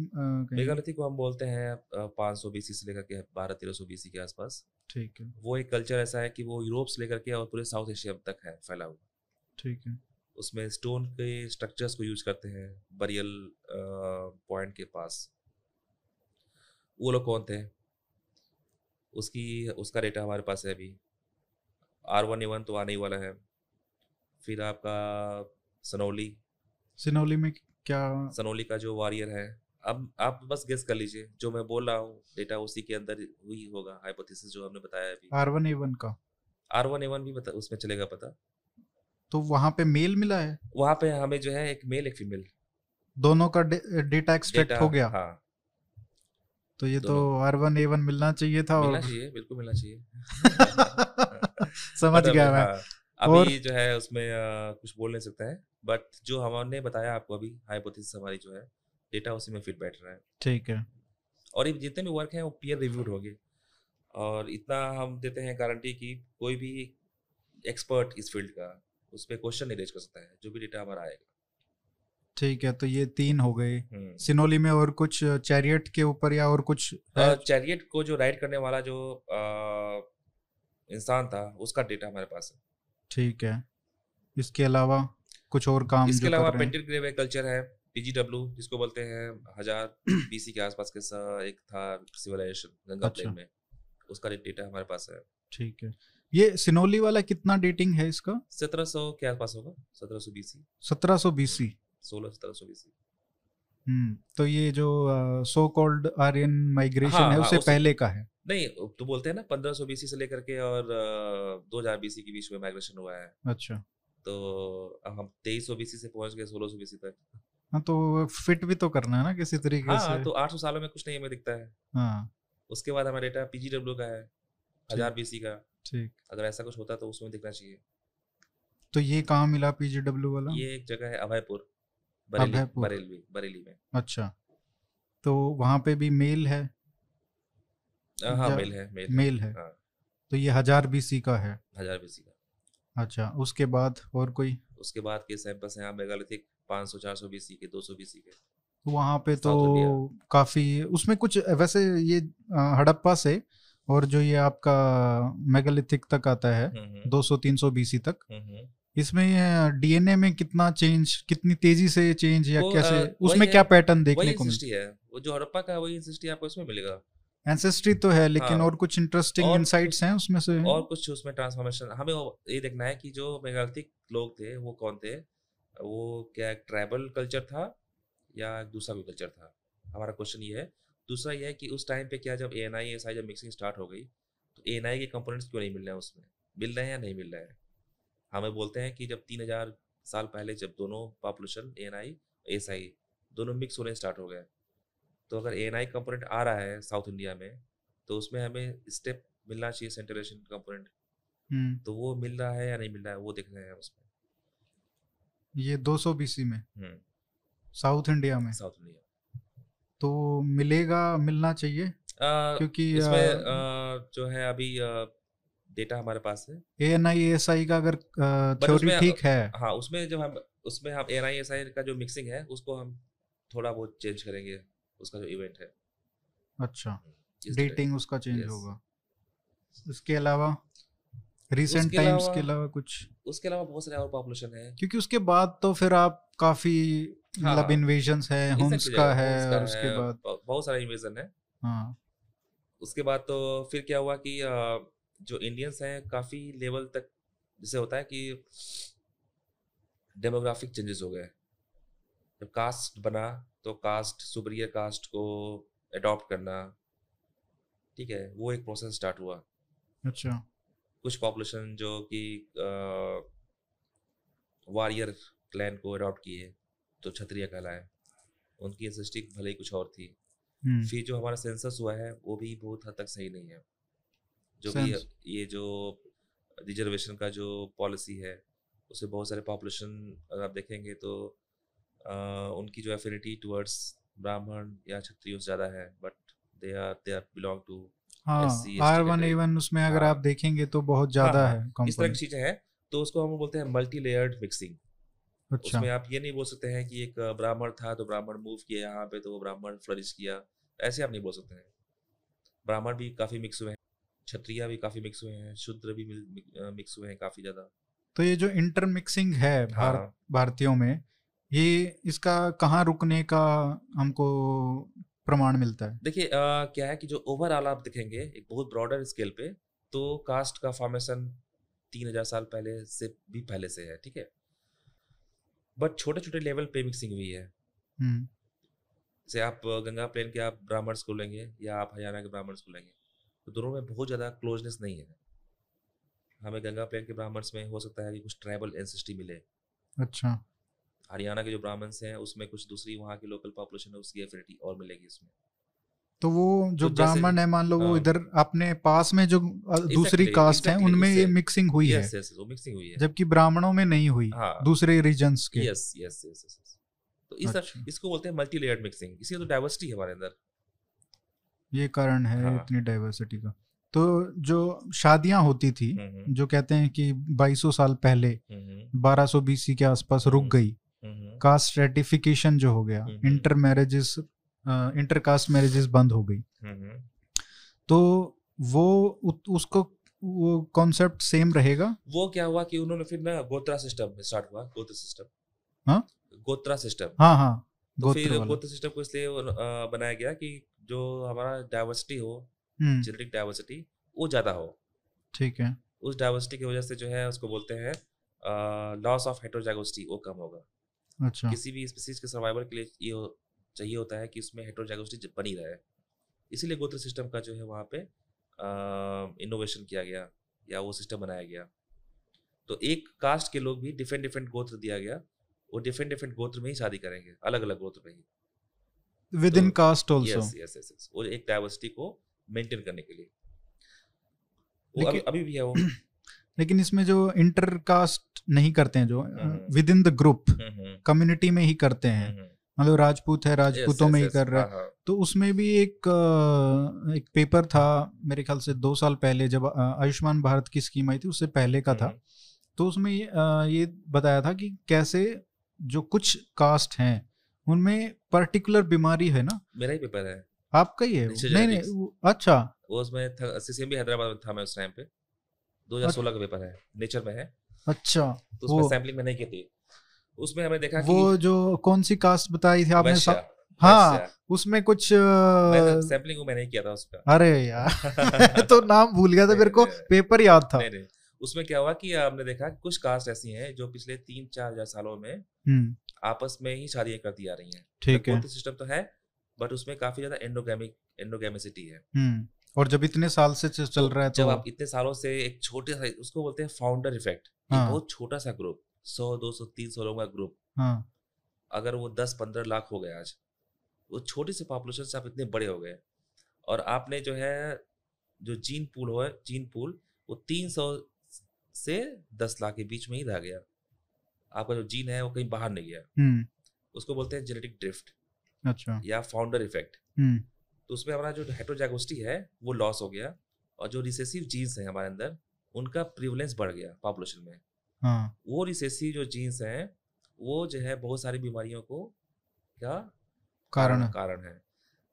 मेगालिथिक को हम बोलते हैं पाँच सौ बीसी से लेकर के बारह तेरह सौ बीसी के आसपास। ठीक है। वो एक कल्चर ऐसा है कि वो यूरोप से लेकर के और पूरे साउथ एशिया तक है फैला हुआ। ठीक है। उसमें स्टोन के स्ट्रक्चर्स को यूज़ करते हैं बरियल पॉइंट के पास। वो लोग कौन थे? उसकी उसका डेटा हमारे पास है अभी। आर वन ए वन तो आने ही वाला है। फिर आपका सनौली सनौली में क्या सनौली का जो वॉरियर है अब आप बस गेस कर लीजिए जो मैं बोल रहा हूँ डेटा उसी के अंदर वही होगा हाइपोथेसिस जो हमने बताया अभी। आर वन ए वन का। आर वन ए वन भी बता उसमें चलेगा पता? तो वहाँ पे मेल मिला है? वहाँ पे हमें जो है एक मेल एक फीमेल दोनों का डेटा एक्सट्रैक्ट हो गया। हाँ। तो ये तो आर वन ए वन मिलना चाहिए था मिलना और चाहिए बिल्कुल मिलना चाहिए। समझ गया मैं। हाँ, अभी और... जो है उसमें आ, कुछ बोल नहीं सकता है बट जो हमने बताया आपको अभी हाइपोथेसिस हमारी जो है डेटा उसी में फिट बैठ रहा है। ठीक है। और ये जितने भी वर्क हैं वो पीयर रिव्यूड होंगे। और इतना हम देते हैं गारंटी कि कोई भी एक्सपर्ट इस फ़ील्ड का उस पर क्वेश्चन नहीं रेज कर सकता है जो भी डेटा हमारा आएगा। ठीक है तो ये तीन हो गए। हम्म। सिनोली में और कुछ चैरियट के ऊपर या और कुछ चैरियट को जो राइड करने वाला जो इंसान था उसका डेटा हमारे पास है। ठीक है। इसके अलावा कुछ और काम इसके अलावा पेंटेड ग्रेव कल्चर है। पीजीडब्ल्यू जिसको बोलते हैं हज़ार बीसी के आसपास के एक था सिविलाइजेशन गंगा अच्छा। प्लेन में। उसका डेटा हमारे पास है। ठीक है। ये सिनोली वाला कितना डेटिंग है इसका? सत्रह सौ के आसपास होगा सत्रह सौ बीसी सत्रह सौ बीसी सोलह सत्रह सौ बीसी हम्म तो ये जो सो कॉल्ड आर्यन माइग्रेशन हाँ, है उससे पहले का है। नहीं तो बोलते हैं ना पंद्रह सौ बीसी से लेकर के और दो हज़ार बीसी के बीच में माइग्रेशन हुआ है। अच्छा। तो अब हम तेईस सौ बीसी से पहुँच गए सोलह सौ बीसी तक। हाँ तो फिट भी तो करना है ना किसी तरीके हाँ, से। तो आठ सौ सालों में कुछ नहीं हमें दिखता है। हाँ। उसके बाद हमारा डेटा पीजीडब्ल्यू का है हज़ार बीसी का। ठीक। अगर ऐसा कुछ होता तो उसमें दिखना चाहिए। तो ये कहाँ मिला पीजीडब्ल्यू वाला? ये एक जगह है अभयपुर बरेली बरेली बरेली में। अच्छा। तो वहाँ पे भी मेल है? हाँ मेल है मेल, मेल है। हाँ। तो ये हज़ार बीसी का है? हज़ार बीसी का। अच्छा उसके बाद और कोई? उसके बाद के सैंपल्स हैं मेगालिथिक पाँच सौ चार सौ बीसी के दो सौ बीसी के तो वहाँ पे तो काफ़ी उसमें कुछ वैसे ये हड़प्पा से और जो ये आपका मेगालिथिक तक आता है हम्म, हम्म। बीसी तक हम्म, इसमें डीएनए में कितना चेंज कितनी तेज़ी से चेंज या कैसे उसमें क्या पैटर्न देखने को मिलती है। वो जो हड़प्पा का वही इंसिस्टी आपको इसमें मिलेगा। एंसेस्ट्री तो है लेकिन हाँ, और कुछ इंटरेस्टिंग इनसाइट्स हैं उसमें से? और कुछ उसमें ट्रांसफॉर्मेशन हमें ये देखना है कि जो मेगालिथिक लोग थे वो कौन थे? वो क्या एक ट्राइबल कल्चर था या दूसरा कोई कल्चर था? हमारा क्वेश्चन ये है। दूसरा ये है कि उस टाइम पे क्या जब ए एन आई एस आई जब मिक्सिंग स्टार्ट हो गई तो ए एन आई के कंपोनेंट्स क्यों नहीं मिल रहे हैं उसमें? मिल रहे हैं या नहीं मिल रहे हैं? हमें बोलते हैं कि जब तीन हज़ार साल पहले जब दोनों population A N I S I दोनों मिक्स होने स्टार्ट हो गए तो अगर ए एन आई कंपोनेंट आ रहा है साउथ इंडिया में तो उसमें हमें स्टेप मिलना चाहिए सेंट्रेशन कंपोनेंट हम्म। तो वो मिल रहा है या नहीं मिल रहा है वो देख रहे हैं उसमें। ये 200 बीसी में हम्म। साउथ इंडिया में। South India. तो मिलेगा मिलना चाहिए? आ, क्योंकि इसमें आ, जो है अभी डेटा हमारे पास है। ए एन आई एस आई का अगर थ्योरी ठीक है। हाँ उसमें जब हम उसमें हम ए एन आई एस आई का जो मिक्सिंग है उसको हम थोड़ा बहुत चेंज करेंगे उसका जो इवेंट है। अच्छा। डेटिंग हम्म, उसका चेंज होगा। इसके अलावा? रिसेंट टाइम्स के अलावा कुछ? उसके अलावा बहुत सारे और पॉपुलेशन है। क्योंकि उसके बाद तो फिर आप काफ़ी हाँ, मतलब इन्वेजन है हुंस का है और उसके बाद बहुत सारे इन्वेजन है। हाँ। उसके बाद तो फिर क्या हुआ कि जो इंडियंस हैं काफ़ी लेवल तक जैसे होता है कि डेमोग्राफिक चेंजेस हो गए। जब कास्ट बना तो कास्ट सुपरियर कास्ट को अडॉप्ट करना ठीक है वो एक प्रोसेस स्टार्ट हुआ। अच्छा। कुछ पॉपुलेशन जो कि वारियर क्लैन को अडॉप्ट किए तो क्षत्रिय कहलाए। उनकी एंसेस्टिक भले ही कुछ और थी। हम्म। फिर जो हमारा सेंसस हुआ है वो भी बहुत हद तक सही नहीं है। जो भी ये जो रिजर्वेशन का जो पॉलिसी है उससे बहुत सारे पॉपुलेशन अगर आप देखेंगे तो आ, उनकी जो एफिनिटी टुवर्ड्स ब्राह्मण या क्षत्रियो से ज़्यादा है but they are they are belong to R one A one उसमें अगर हाँ, आप देखेंगे तो बहुत ज़्यादा हाँ, है इस तरह की चीज़ें हैं तो उसको हम बोलते हैं मल्टी लेयर्ड मिक्सिंग अच्छा। उसमें आप ये नहीं बोल सकते हैं कि एक ब्राह्मण था तो ब्राह्मण मूव किया यहाँ पे तो वो ब्राह्मण फ्लरिश किया। ऐसे आप नहीं बोल सकते हैं। ब्राह्मण भी काफ़ी मिक्स हुए हैं क्षत्रिया भी काफ़ी मिक्स हुए हैं शूद्र भी मिक्स हुए हैं काफ़ी ज़्यादा। तो ये जो इंटरमिक्सिंग है भार, हाँ। भारतीयों में ये इसका कहाँ रुकने का हमको प्रमाण मिलता है। देखिए क्या है कि जो ओवरऑल आप देखेंगे एक बहुत ब्रॉडर स्केल पे तो कास्ट का फॉर्मेशन तीन हज़ार साल पहले से भी पहले से है ठीक है? बट छोटे छोटे लेवल पे मिक्सिंग हुई है। हम्म। जैसे आप गंगा प्लेन के आप ब्राह्मण्स को लेंगे या आप हरियाणा के ब्राह्मण को लेंगे तो दोनों में बहुत ज़्यादा क्लोजनेस नहीं है। हमें गंगा प्लेन के ब्राह्मण्स में हो सकता है कि कुछ ट्राइबल एंसिस्टी मिले। अच्छा। हरियाणा के जो ब्राह्मण्स हैं उसमें कुछ दूसरी वहाँ की लोकल पॉपुलेशन है उसकी एफिनिटी और मिलेगी इसमें तो वो जो तो ब्राह्मण है मान लो वो हाँ। इधर अपने पास में जो दूसरी कास्ट है उनमें ये मिक्सिंग हुई है। मिक्सिंग हुई है। जबकि ब्राह्मणों में नहीं हुई हाँ, दूसरे रीजन्स के। यस यस यस तो इस अच्छा। इसको बोलते हैं मल्टी लेयर्ड मिक्सिंग इसी तो डाइवर्सिटी है हमारे अंदर। ये कारण है हाँ. इतनी डाइवर्सिटी का। तो जो शादियाँ होती थी हम्म, हम्म। जो कहते हैं कि 2200 साल पहले 1200 हम्म, बीसी के आसपास रुक गई कास्ट रेटिफिकेशन जो हो गया इंटर मैरिजेस इंटरकास्ट मैरिजेस बंद हो गई। तो वो उसको वो कॉन्सेप्ट सेम रहेगा? वो क्या हुआ कि उन्होंने फिर ना गोत्रा सिस्टम स्टार्ट हुआ गोत्र सिस्टम हाँ? गोत्रा सिस्टम हाँ हाँ तो फिर गोत्र सिस्टम को इसलिए बनाया गया कि जो हमारा डाइवर्सिटी हो जेनेटिक डाइवर्सिटी वो ज़्यादा हो। ठीक है। उस डाइवर्सिटी की वजह से जो है उसको बोलते हैं लॉस ऑफ़ हेट्रोजाइगोसिटी वो कम होगा। अच्छा। किसी भी स्पीसीज के सर्वाइवल के लिए ये हो, चाहिए होता है कि उसमें हेट्रोजाइगोसिटी बनी रहे। इसीलिए गोत्र सिस्टम का जो है वहाँ पे इनोवेशन किया गया या वो सिस्टम बनाया गया। तो एक कास्ट के लोग भी डिफरेंट डिफरेंट गोत्र दिया गया वो डिफरेंट डिफरेंट गोत्र में ही शादी करेंगे अलग अलग गोत्र में ही। Within caste also yes yes yes वो एक डाइवर्सिटी को मेंटेन करने के लिए। वो अभी, अभी भी है वो। लेकिन इसमें जो इंटर कास्ट नहीं करते हैं जो within the group community में ही करते हैं। हम्म, हम्म। मतलब राजपूत है राजपूतों में ही कर रहा है। हाँ, हाँ। तो उसमें भी एक एक पेपर था मेरे ख्याल से दो साल पहले जब आयुष्मान भारत की स्कीम आई थी उससे पहले का था। हम्म। तो उसमें ये बताया था कि कैसे जो कुछ कास्ट हैं उनमें पर्टिकुलर बीमारी है ना? मेरा ही पेपर है। आपका ही है नहीं नहीं अच्छा। वो उसमें सीसीएम भी हैदराबाद में था मैं उस टाइम पे। 2016 अच्छा। का पेपर है नेचर में है। अच्छा तो उसमें सैम्पलिंग में नहीं की थी। उसमें हमें देखा वो जो कौन सी कास्ट बताई थी आपने सब? हाँ उसमें कुछ सैम्पलिंग को मैंने किया था उसका। अरे यार तो नाम भूल गया था मेरे को पेपर याद था। उसमें क्या हुआ कि हमने देखा कि कुछ कास्ट ऐसी हैं जो पिछले तीन चार हज़ार सालों में हम्म। आपस में ही शादियाँ करती आ रही हैं। ठीक है। सिस्टम तो है बट उसमें काफ़ी ज़्यादा एंडोगेमिक एंडोगेमिसिटी है। हम्म। और जब इतने साल से चल तो रहा है तो जब आप इतने सालों से एक छोटे सा उसको बोलते हैं फाउंडर इफ़ेक्ट हाँ। बहुत छोटा सा ग्रुप सौ दो सौ तीन सौ लोगों का ग्रुप हाँ। अगर वो दस पंद्रह लाख हो गए आज वो छोटी सी पॉपुलेशन से आप इतने बड़े हो गए और आपने जो है जो जीन पूल हो जीन पूल वो तीन सौ से दस लाख के बीच में ही रह गया आपका जो जीन है वो कहीं बाहर नहीं गया हम्म। उसको बोलते हैं जेनेटिक ड्रिफ्ट अच्छा या फाउंडर इफ़ेक्ट। तो उसमें हमारा जो हेट्रोजागोस्टी है वो लॉस हो गया और जो रिसेसिव जीन्स है हमारे अंदर उनका प्रिवलेंस बढ़ गया पॉपुलेशन में। हाँ. वो रिसेसिव जो जीन्स हैं वो जो है बहुत सारी बीमारियों को क्या? कारण कारण है।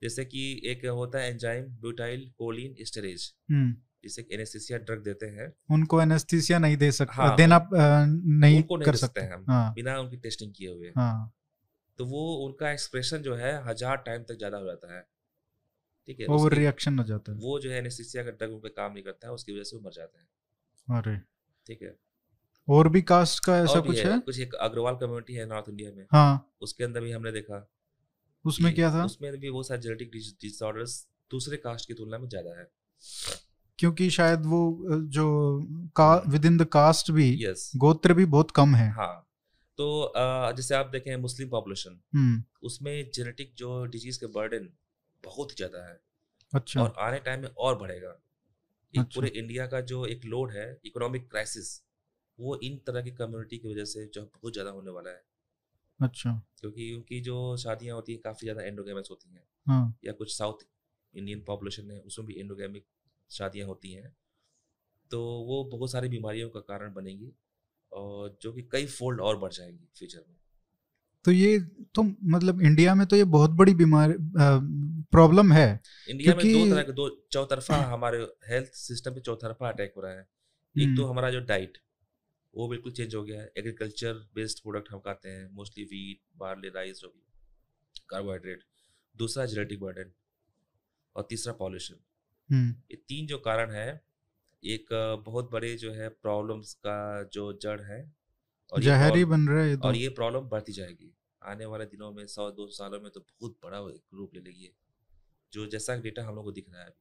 जैसे कि एक होता है एंजाइम ब्यूटाइल कोलिन स्टेरेज जिसे एनेस्थीसिया ड्रग देते हैं। उनको एनेस्थीसिया नहीं दे सकते हाँ, देना नहीं, उनको नहीं कर सकते हैं हम हाँ, बिना उनकी टेस्टिंग किए हुए। हाँ, तो वो उनका एक्सप्रेशन जो है हज़ार टाइम तक ज़्यादा हो जाता है। ठीक है ओवर रिएक्शन हो जाता है। वो जो है एनेस्थीसिया का ड्रग पे काम नहीं करता है उसकी वजह से वो मर जाते हैं। अरे। ठीक है। और भी कास्ट का ऐसा कुछ है, है? कुछ एक अग्रवाल कम्युनिटी है नॉर्थ इंडिया में। हाँ। उसके अंदर भी हमने देखा उसमें क्या था? उसमें भी वो सारे जेनेटिक डिसऑर्डर्स दूसरे कास्ट की तुलना में ज़्यादा है। क्योंकि शायद वो जो का विद इन द कास्ट भी यस गोत्र भी बहुत कम है। हाँ। तो जैसे आप देखें मुस्लिम पॉपुलेशन हम्म। उसमें जेनेटिक जो डिज़ीज़ के बर्डन बहुत ज़्यादा है। अच्छा। और आने टाइम में और बढ़ेगा। एक अच्छा। पूरे इंडिया का जो एक लोड है इकोनॉमिक क्राइसिस वो इन तरह की कम्युनिटी की वजह से जो बहुत ज़्यादा होने वाला है। अच्छा। क्योंकि उनकी जो शादियाँ होती हैं काफ़ी ज़्यादा एंडोगेमस होती हैं। हाँ। या कुछ साउथ इंडियन पॉपुलेशन है उसमें भी एंडोगेमिक शादियाँ होती हैं। तो वो बहुत सारी बीमारियों का कारण बनेगी और जो कि कई फोल्ड और बढ़ जाएँगी फ्यूचर में। तो ये तो मतलब इंडिया में तो ये बहुत बड़ी बीमारी प्रॉब्लम है इंडिया में दो तरह के दो चौतरफा हमारे हेल्थ सिस्टम पे चौतरफा अटैक हो रहा है। एक तो हम्म। हमारा जो डाइट वो बिल्कुल चेंज हो गया है। एग्रीकल्चर बेस्ड प्रोडक्ट हम खाते हैं मोस्टली वीट बार्ली राइस जो भी कार्बोहाइड्रेट दूसरा जेनेटिक बर्डन और तीसरा पॉल्यूशन हम्म। ये तीन जो कारण है एक बहुत बड़े जो है प्रॉब्लम्स का जो जड़ है और जहरी बन रहा है तो। और ये प्रॉब्लम बढ़ती जाएगी। आने वाले दिनों में सौ दो सालों में तो बहुत बड़ा रूप ले लेगी जो जैसा डेटा हम लोग को दिख रहा है।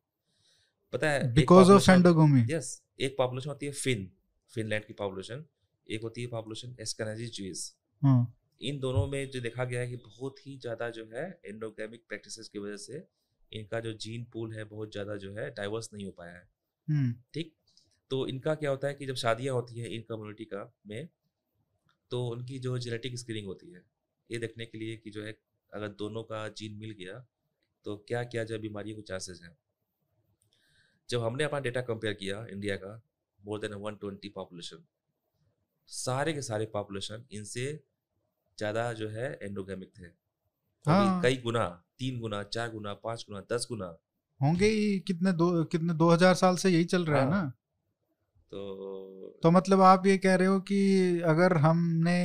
पता है बिकॉज़ ऑफ़ एंडोगोमी यस एक पॉपुलेशन होती है फिन फिनलैंड की पॉपुलेशन एक होती है पॉपुलेशन एस्केनाजी ज्यूज इन दोनों में जो देखा गया है कि बहुत ही ज़्यादा जो है एंडोगेमिक प्रैक्टिसेस की वजह से इनका जो जीन पूल है बहुत ज़्यादा जो है डाइवर्स नहीं हो पाया है। हम्म। ठीक? तो इनका क्या होता है कि जब शादियाँ होती है इन कम्युनिटी का में तो उनकी जो जेनेटिक स्क्रीनिंग होती है ये देखने के लिए कि जो है अगर दोनों का जीन मिल गया तो क्या क्या जो बीमारियों के चांसेस हैं जब हमने अपना डेटा कंपेयर किया इंडिया का more than one twenty population सारे के सारे पॉपुलेशन इनसे ज़्यादा जो है एंडोगेमिक थे हाँ। कई गुना तीन गुना चार गुना पाँच गुना दस गुना होंगे ही कितने दो कितने दो हज़ार साल से यही चल रहा हाँ। है ना तो तो मतलब आप ये कह रहे हो कि अगर हमने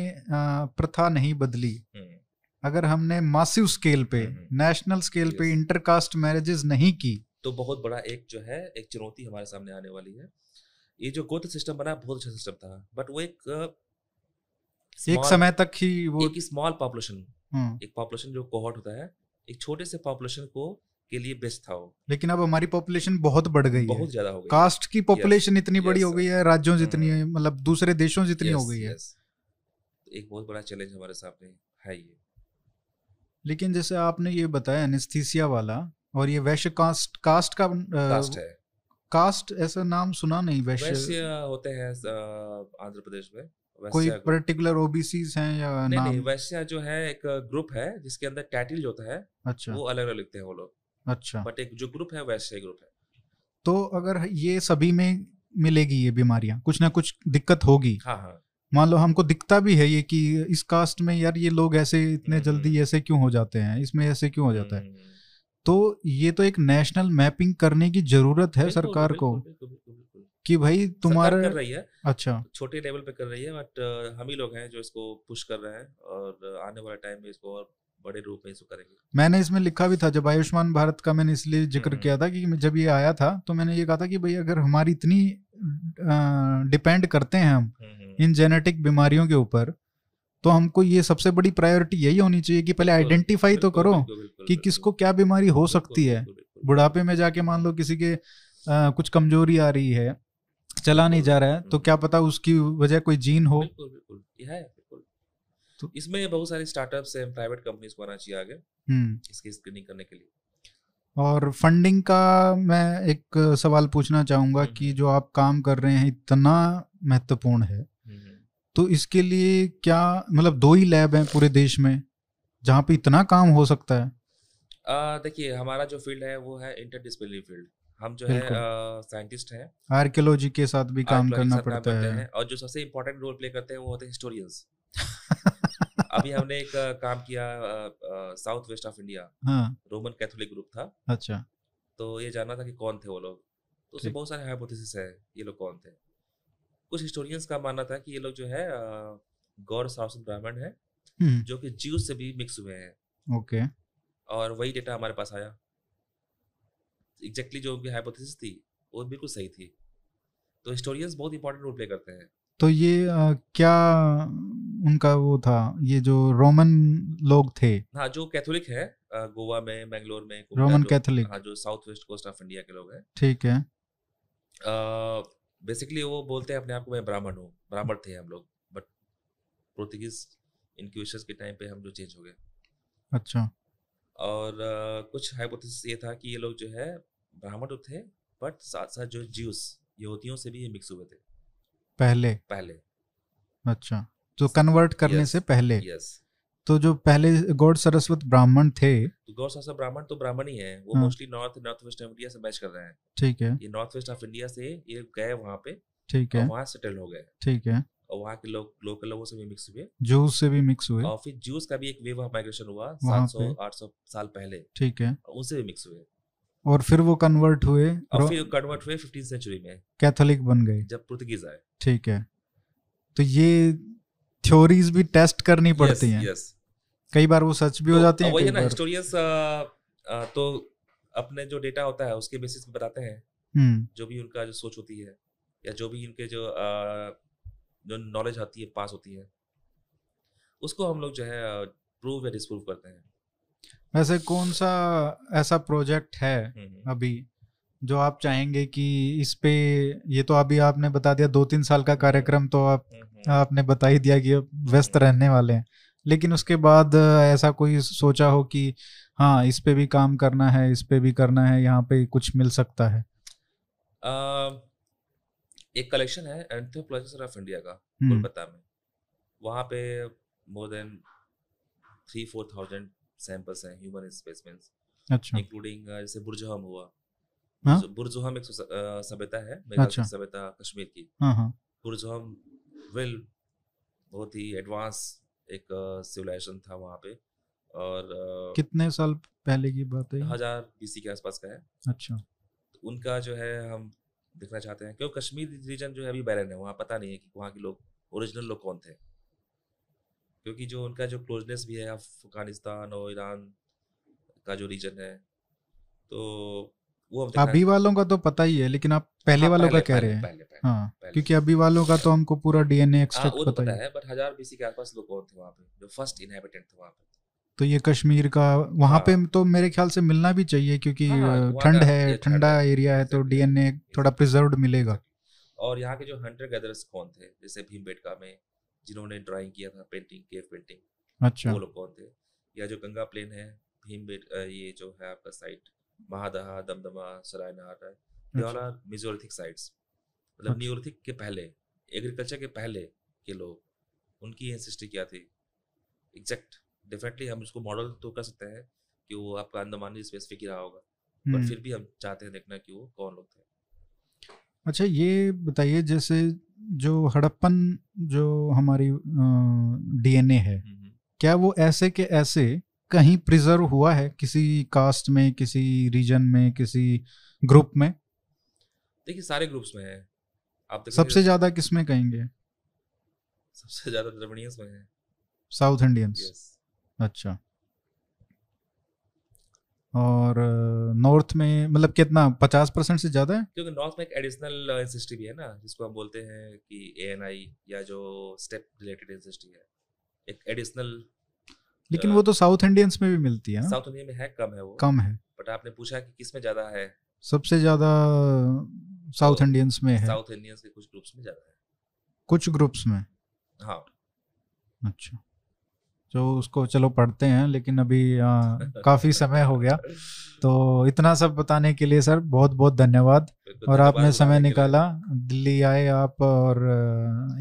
प्रथा नहीं बदली हम्म। अगर हमने मासिव स्केल पे नेशनल हम्म, स्केल हम्म। पे इंटरकास्ट मैरिजेस नहीं की तो बहुत बड़ा एक जो है एक चुनौती हमारे सामने आने वाली है ये जो गोत्र सिस्टम बना बहुत अच्छा सिस्टम था बट वो एक एक समय तक ही वो एक स्मॉल पॉपुलेशन एक पॉपुलेशन जो कोहॉर्ट होता है एक छोटे से पॉपुलेशन को के लिए बेस्ट था वो। लेकिन अब हमारी पॉपुलेशन बहुत बढ़ गई बहुत ज़्यादा हो गई। कास्ट की पॉपुलेशन इतनी बड़ी हो गई है राज्यों जितनी है मतलब दूसरे देशों जितनी हो गई है। एक बहुत बड़ा चैलेंज हमारे सामने है ये। लेकिन जैसे आपने ये बताया एनेस्थीसिया वाला और ये वैश्य कास्ट कास्ट का कास्ट है। कास्ट ऐसा नाम सुना नहीं वैश्य वैश्य होते हैं आंध्र प्रदेश में। कोई पर्टिकुलर ओबीसीज हैं या नहीं नाम? नहीं वैश्य जो है एक ग्रुप है जिसके अंदर टाइटल जो होता है। अच्छा। वो अलग अलग लिखते हैं वो लोग। अच्छा। बट एक जो ग्रुप है वैश्य ग्रुप है। तो अगर ये सभी में मिलेगी ये बीमारियाँ कुछ ना कुछ दिक्कत होगी। हाँ हाँ। मान लो हमको दिखता भी है ये कि इस कास्ट में यार ये लोग ऐसे इतने हम्म, जल्दी हम्म। ऐसे क्यों हो जाते हैं? इसमें ऐसे क्यों हो जाता है? हम्म, तो ये तो एक नेशनल मैपिंग करने की ज़रूरत है सरकार को। कि भाई तुम्हारा कर रही है। अच्छा। छोटे लेवल पे कर रही है बट हम ही लोग हैं जो इसको पुश कर रहे हैं और आने वाले टाइम में इसको और बड़े रूप में इसको करेंगे। मैंने इसमें लिखा भी था जब आयुष्मान भारत का मैंने इसलिए ज़िक्र हम्म, किया था कि जब ये आया था तो मैंने ये कहा था कि भाई अगर हमारी इतनी डिपेंड करते हैं हम हम्म, हम्म। इन जेनेटिक बीमारियों के ऊपर तो हमको ये सबसे बड़ी प्रायोरिटी यही होनी चाहिए कि पहले आइडेंटिफाई तो करो कि किसको क्या बीमारी हो सकती है। बुढ़ापे में जाके मान लो किसी के आ, कुछ कमज़ोरी आ रही है चला नहीं जा रहा है तो क्या पता उसकी वजह कोई जीन हो। बिल्कुल, बिल्कुल, है। तो इसमें बहुत सारे स्टार्टअप्स हैं प्राइवेट कंपनीज़ को आना चाहिए आगे हम्म। इसकी स्क्रीनिंग करने के लिए। और फंडिंग का मैं एक सवाल पूछना चाहूँगा हम्म, कि हम्म। जो आप काम कर रहे हैं इतना महत्वपूर्ण है तो इसके लिए क्या मतलब दो ही लैब हैं पूरे देश में जहाँ पे इतना काम हो सकता है? देखिए हमारा जो फ़ील्ड है वो है इंटरडिसिप्लिनरी फ़ील्ड हम जो है साइंटिस्ट हैं। आर्कियोलॉजी के साथ भी काम करना पड़ता है। और जो सबसे इम्पोर्टेंट रोल प्ले करते हैं वो होते हैं हिस्टोरियंस अभी हमने एक काम किया south west of India Roman Catholic group था। अच्छा। तो ये जानना था कि कौन थे वो लोग। तो उसमें बहुत सारे हाइपोथेसिस है ये लोग कौन थे। कुछ हिस्टोरियंस का मानना था कि ये लोग जो है गौर शासन ब्राह्मण है हम्म। जो कि जीव से भी मिक्स हुए हैं। ओके। और वही डेटा हमारे पास आया। एग्जैक्टली जो उनकी हाइपोथेसिस थी वो बिल्कुल सही थी। तो हिस्टोरियंस बहुत इंपॉर्टेंट रोल प्ले करते हैं। तो ये आ, क्या उनका वो था? ये जो रोमन लोग थे। हाँ जो कैथोलिक है गोवा में बेंगलोर में रोमन कैथोलिक। हाँ जो south west coast of India के लोग हैं। ठीक है। बेसिकली वो बोलते हैं अपने आप को मैं ब्राह्मण हूँ। ब्राह्मण थे हम लोग। बट पोर्तुगीज इनक्यूशन के टाइम पे हम जो चेंज हो गए। अच्छा। और uh, कुछ हाइपोथेसिस ये था कि ये लोग जो है ब्राह्मण तो थे बट साथ साथ जो ज्यूस यहूदियों से भी ये मिक्स हुए थे। पहले। पहले। अच्छा तो कन्वर्ट करने yes, से पहले। यस तो जो पहले गौड़ सरस्वत ब्राह्मण थे। तो गौड़ सरस्वत ब्राह्मण तो ब्राह्मण ही है। वो mostly north north west of India से मैच कर रहे हैं। ठीक है। ये नॉर्थ वेस्ट ऑफ़ इंडिया से ये गए वहाँ पे। ठीक है। वहाँ सेटल हो गए। ठीक है। और वहाँ के लोग लोकल लोगों से भी मिक्स हुए। जूस से भी मिक्स हुए। और फिर जूस का भी एक वेव ऑफ़ माइग्रेशन हुआ सात सौ आठ सौ साल पहले। ठीक है। उनसे भी मिक्स हुए। और फिर वो कन्वर्ट हुए और फिर कन्वर्ट हुए फिफ्टीन सेंचुरी में। कैथोलिक बन गए। जब पुर्तगीज आए। ठीक है। तो ये थ्योरीज भी टेस्ट करनी पड़ती हैं। yes. कई बार वो सच भी तो, हो जाती है वही है ना हिस्टोरियंस तो अपने जो डेटा होता है उसके बेसिस पे बताते हैं। हम्म। जो भी उनका जो सोच होती है या जो भी इनके जो आ, जो नॉलेज आती है पास होती है उसको हम लोग जो है प्रूव या डिस्प्रूव करते हैं। वैसे कौन सा ऐसा प्रोजेक्ट है हम्म, हम्म। अभी जो आप चाहेंगे कि इस पे ये तो अभी आपने बता दिया दो तीन साल का कार्यक्रम तो आप आपने बता ही दिया कि व्यस्त रहने वाले हैं। लेकिन उसके बाद ऐसा कोई सोचा हो कि हाँ इस पे भी काम करना है इस पे भी करना है यहाँ पे कुछ मिल सकता है? आ, एक कलेक्शन है एंथ्रोपोलॉजिस्ट ऑफ़ इंडिया का हम्म। कोलकाता में। वहाँ पे more than three four thousand samples हैं ह्यूमन स्पेसमेंट्स अच्छा। इंक्लूडिंग जैसे बुरजहम हुआ। हाँ? बुरजहम एक सभ्यता है अच्छा। सभ्यता कश्मीर की। हाँ हाँ। बुरजहम वेल बहुत ही एडवांस एक सिविलाइजेशन था वहाँ पे और कितने साल पहले की बात है हज़ार बीसी के आसपास का है। अच्छा। तो उनका जो है हम देखना चाहते हैं क्योंकि कश्मीर रीजन जो है अभी बैरन है वहाँ पता नहीं है कि वहाँ के लोग ओरिजिनल लोग कौन थे। क्योंकि जो उनका जो क्लोजनेस भी है अफ़गानिस्तान और ईरान का जो रीजन है तो वो अभी वालों का तो पता ही है लेकिन आप पहले हाँ, वालों का कह रहे हैं। हाँ पहले। क्योंकि अभी वालों का तो हमको पूरा डीएनए एक्सट्रैक्ट हाँ, पता, पता है। बट हज़ार बीसी के आसपास लोग कौन थे वहाँ पे जो फ़र्स्ट इनहेबिटेंट थे वहाँ पे। तो ये कश्मीर का वहाँ पे हाँ। तो मेरे ख्याल से मिलना भी चाहिए क्योंकि ठंड है ठंडा एरिया है। तो डीएनए थोड़ा प्रिजर्व मिलेगा। और यहाँ के जो हंटर गैदर्स कौन थे? जैसे भीमबेटका में जिन्होंने ड्राइंग किया था पेंटिंग केव पेंटिंग अच्छा। वो लोग कौन थे? या जो गंगा प्लेन है भीमबेट ये जो है आपका site Mahadaha Damdama all are Mesolithic sites मतलब न्यूलिथिक अच्छा। के पहले एग्रीकल्चर के पहले के लोग उनकी एंसिस्ट्री क्या थी? एग्जैक्ट डेफिनेटली हम उसको मॉडल तो कर सकते हैं कि वो आपका अंदमानी स्पेसिफिक ही रहा होगा बट हम्म। फिर भी हम चाहते हैं देखना कि वो कौन लोग थे। अच्छा ये बताइए जैसे जो हड़प्पन जो हमारी डीएनए है। क्या वो ऐसे के ऐसे कहीं प्रिजर्व हुआ है किसी कास्ट में किसी रीजन में किसी ग्रुप में? देखिए सारे ग्रुप्स में है। आप सबसे ज़्यादा किसमें कहेंगे? सबसे ज़्यादा द्रविड़ियंस में है। South Indians. अच्छा। और नॉर्थ में मतलब कितना पचास परसेंट से ज़्यादा है? क्योंकि नॉर्थ में एक एडिशनल एंसेस्ट्री भी है ना जिसको हम बोलते हैं कि ए या जो स्टेप रिलेटेड एंसेस्ट्री है एक एडिशनल लेकिन वो तो साउथ इंडियंस में भी मिलती है साउथ इंडियन में है कम है वो। कम है। बट आपने पूछा कि किसमें ज़्यादा है? सबसे ज़्यादा साउथ इंडियंस में है। साउथ इंडियंस के कुछ ग्रुप्स में ज़्यादा है। कुछ ग्रुप्स में? हाँ। अच्छा। जो उसको चलो पढ़ते हैं लेकिन अभी आ, काफ़ी समय हो गया। तो इतना सब बताने के लिए सर बहुत बहुत धन्यवाद और आपने समय निकाला दिल्ली आए आप और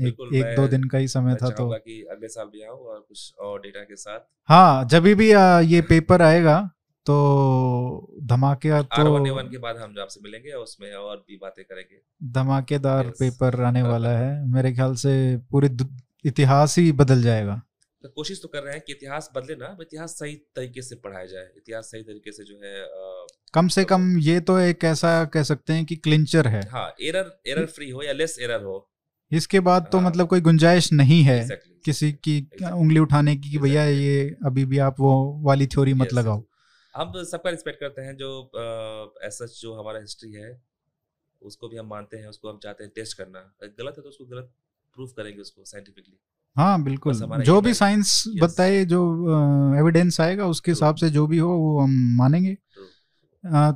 एक एक दो दिन का ही समय था तो। कि अगले साल भी आऊँ और कुछ और डेटा के साथ। हाँ जब भी ये पेपर आएगा तो धमाके तो के बाद हम आपसे मिलेंगे और उसमें और भी बातें करेंगे। धमाकेदार पेपर आने वाला है। मेरे ख्याल से पूरे इतिहास ही बदल जाएगा। तो कोशिश तो कर रहे हैं कि इतिहास बदले ना इतिहास सही तरीके से पढ़ाया जाए। इतिहास सही तरीके से जो है आ, कम से तो, कम ये तो एक ऐसा कह सकते हैं कि क्लिंचर है। हाँ एरर एरर फ्री हो या लेस एरर हो। इसके बाद तो हाँ, मतलब कोई गुंजाइश नहीं है exactly, किसी की exactly, उंगली उठाने की कि भैया ये अभी भी आप वो वाली थ्योरी मत लगाओ। हम सबका रिस्पेक्ट करते हैं जो ऐसा जो हमारा हिस्ट्री है उसको भी हम मानते हैं उसको हम चाहते हैं टेस्ट करना। गलत है तो उसको गलत प्रूफ करेंगे उसको साइंटिफिकली हाँ बिल्कुल। जो भी साइंस बताए जो एविडेंस आएगा उसके हिसाब से जो भी हो वो हम मानेंगे।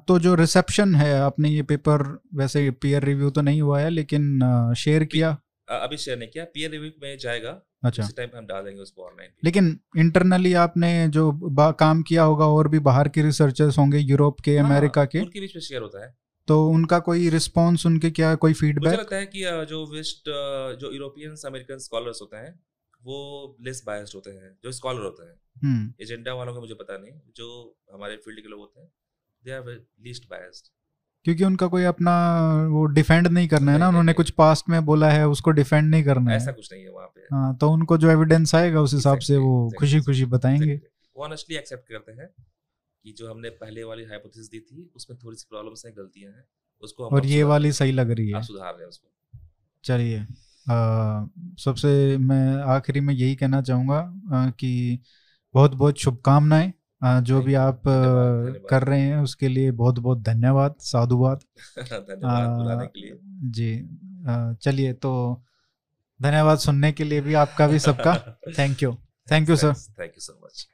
तो जो रिसेप्शन है आपने ये पेपर वैसे पीयर रिव्यू तो नहीं हुआ है लेकिन शेयर किया। अभी शेयर नहीं किया। पीयर रिव्यू में जाएगा। अच्छा। टाइम हम डाल देंगे उसको ऑनलाइन लेकिन इंटरनली आपने जो काम किया होगा और भी बाहर के रिसर्चर्स होंगे यूरोप के हाँ, अमेरिका के? उनके बीच में शेयर होता है। तो उनका कोई रिस्पॉन्स उनके क्या कोई फीडबैक मुझे लगता है कि जो वेस्ट जो यूरोपियंस अमेरिकन स्कॉलर्स होते हैं वो लेस बायस्ड होते हैं जो स्कॉलर होते हैं। Agenda hmm. वालों का मुझे पता नहीं जो हमारे फ़ील्ड के लोग होते हैं दे आर लीस्ट बायस्ड क्योंकि उनका कोई अपना वो डिफेंड नहीं करना है ना उन्होंने कुछ पास्ट में बोला है उसको डिफेंड नहीं करना है। ऐसा कुछ नहीं है वहाँ पे। हाँ तो उनको जो एविडेंस आएगा उस हिसाब से वो खुशी खुशी बताएँगे। ऑनेस्टली एक्सेप्ट करते हैं। कि जो हमने पहले वाली हाइपोथेसिस दी थी उसमें थोड़ी सी प्रॉब्लम्स हैं गलतियाँ हैं उसको हम और ये वाली सही लग रही है। सुधार रहे हैं उसको। चलिए सबसे मैं आखिरी में यही कहना चाहूँगा कि बहुत बहुत शुभकामनाएँ जो भी आप कर रहे हैं उसके लिए बहुत बहुत धन्यवाद साधुवाद जी चलिए तो धन्यवाद सुनने के लिए भी आपका भी सबका। Thank you thank you sir thank you so much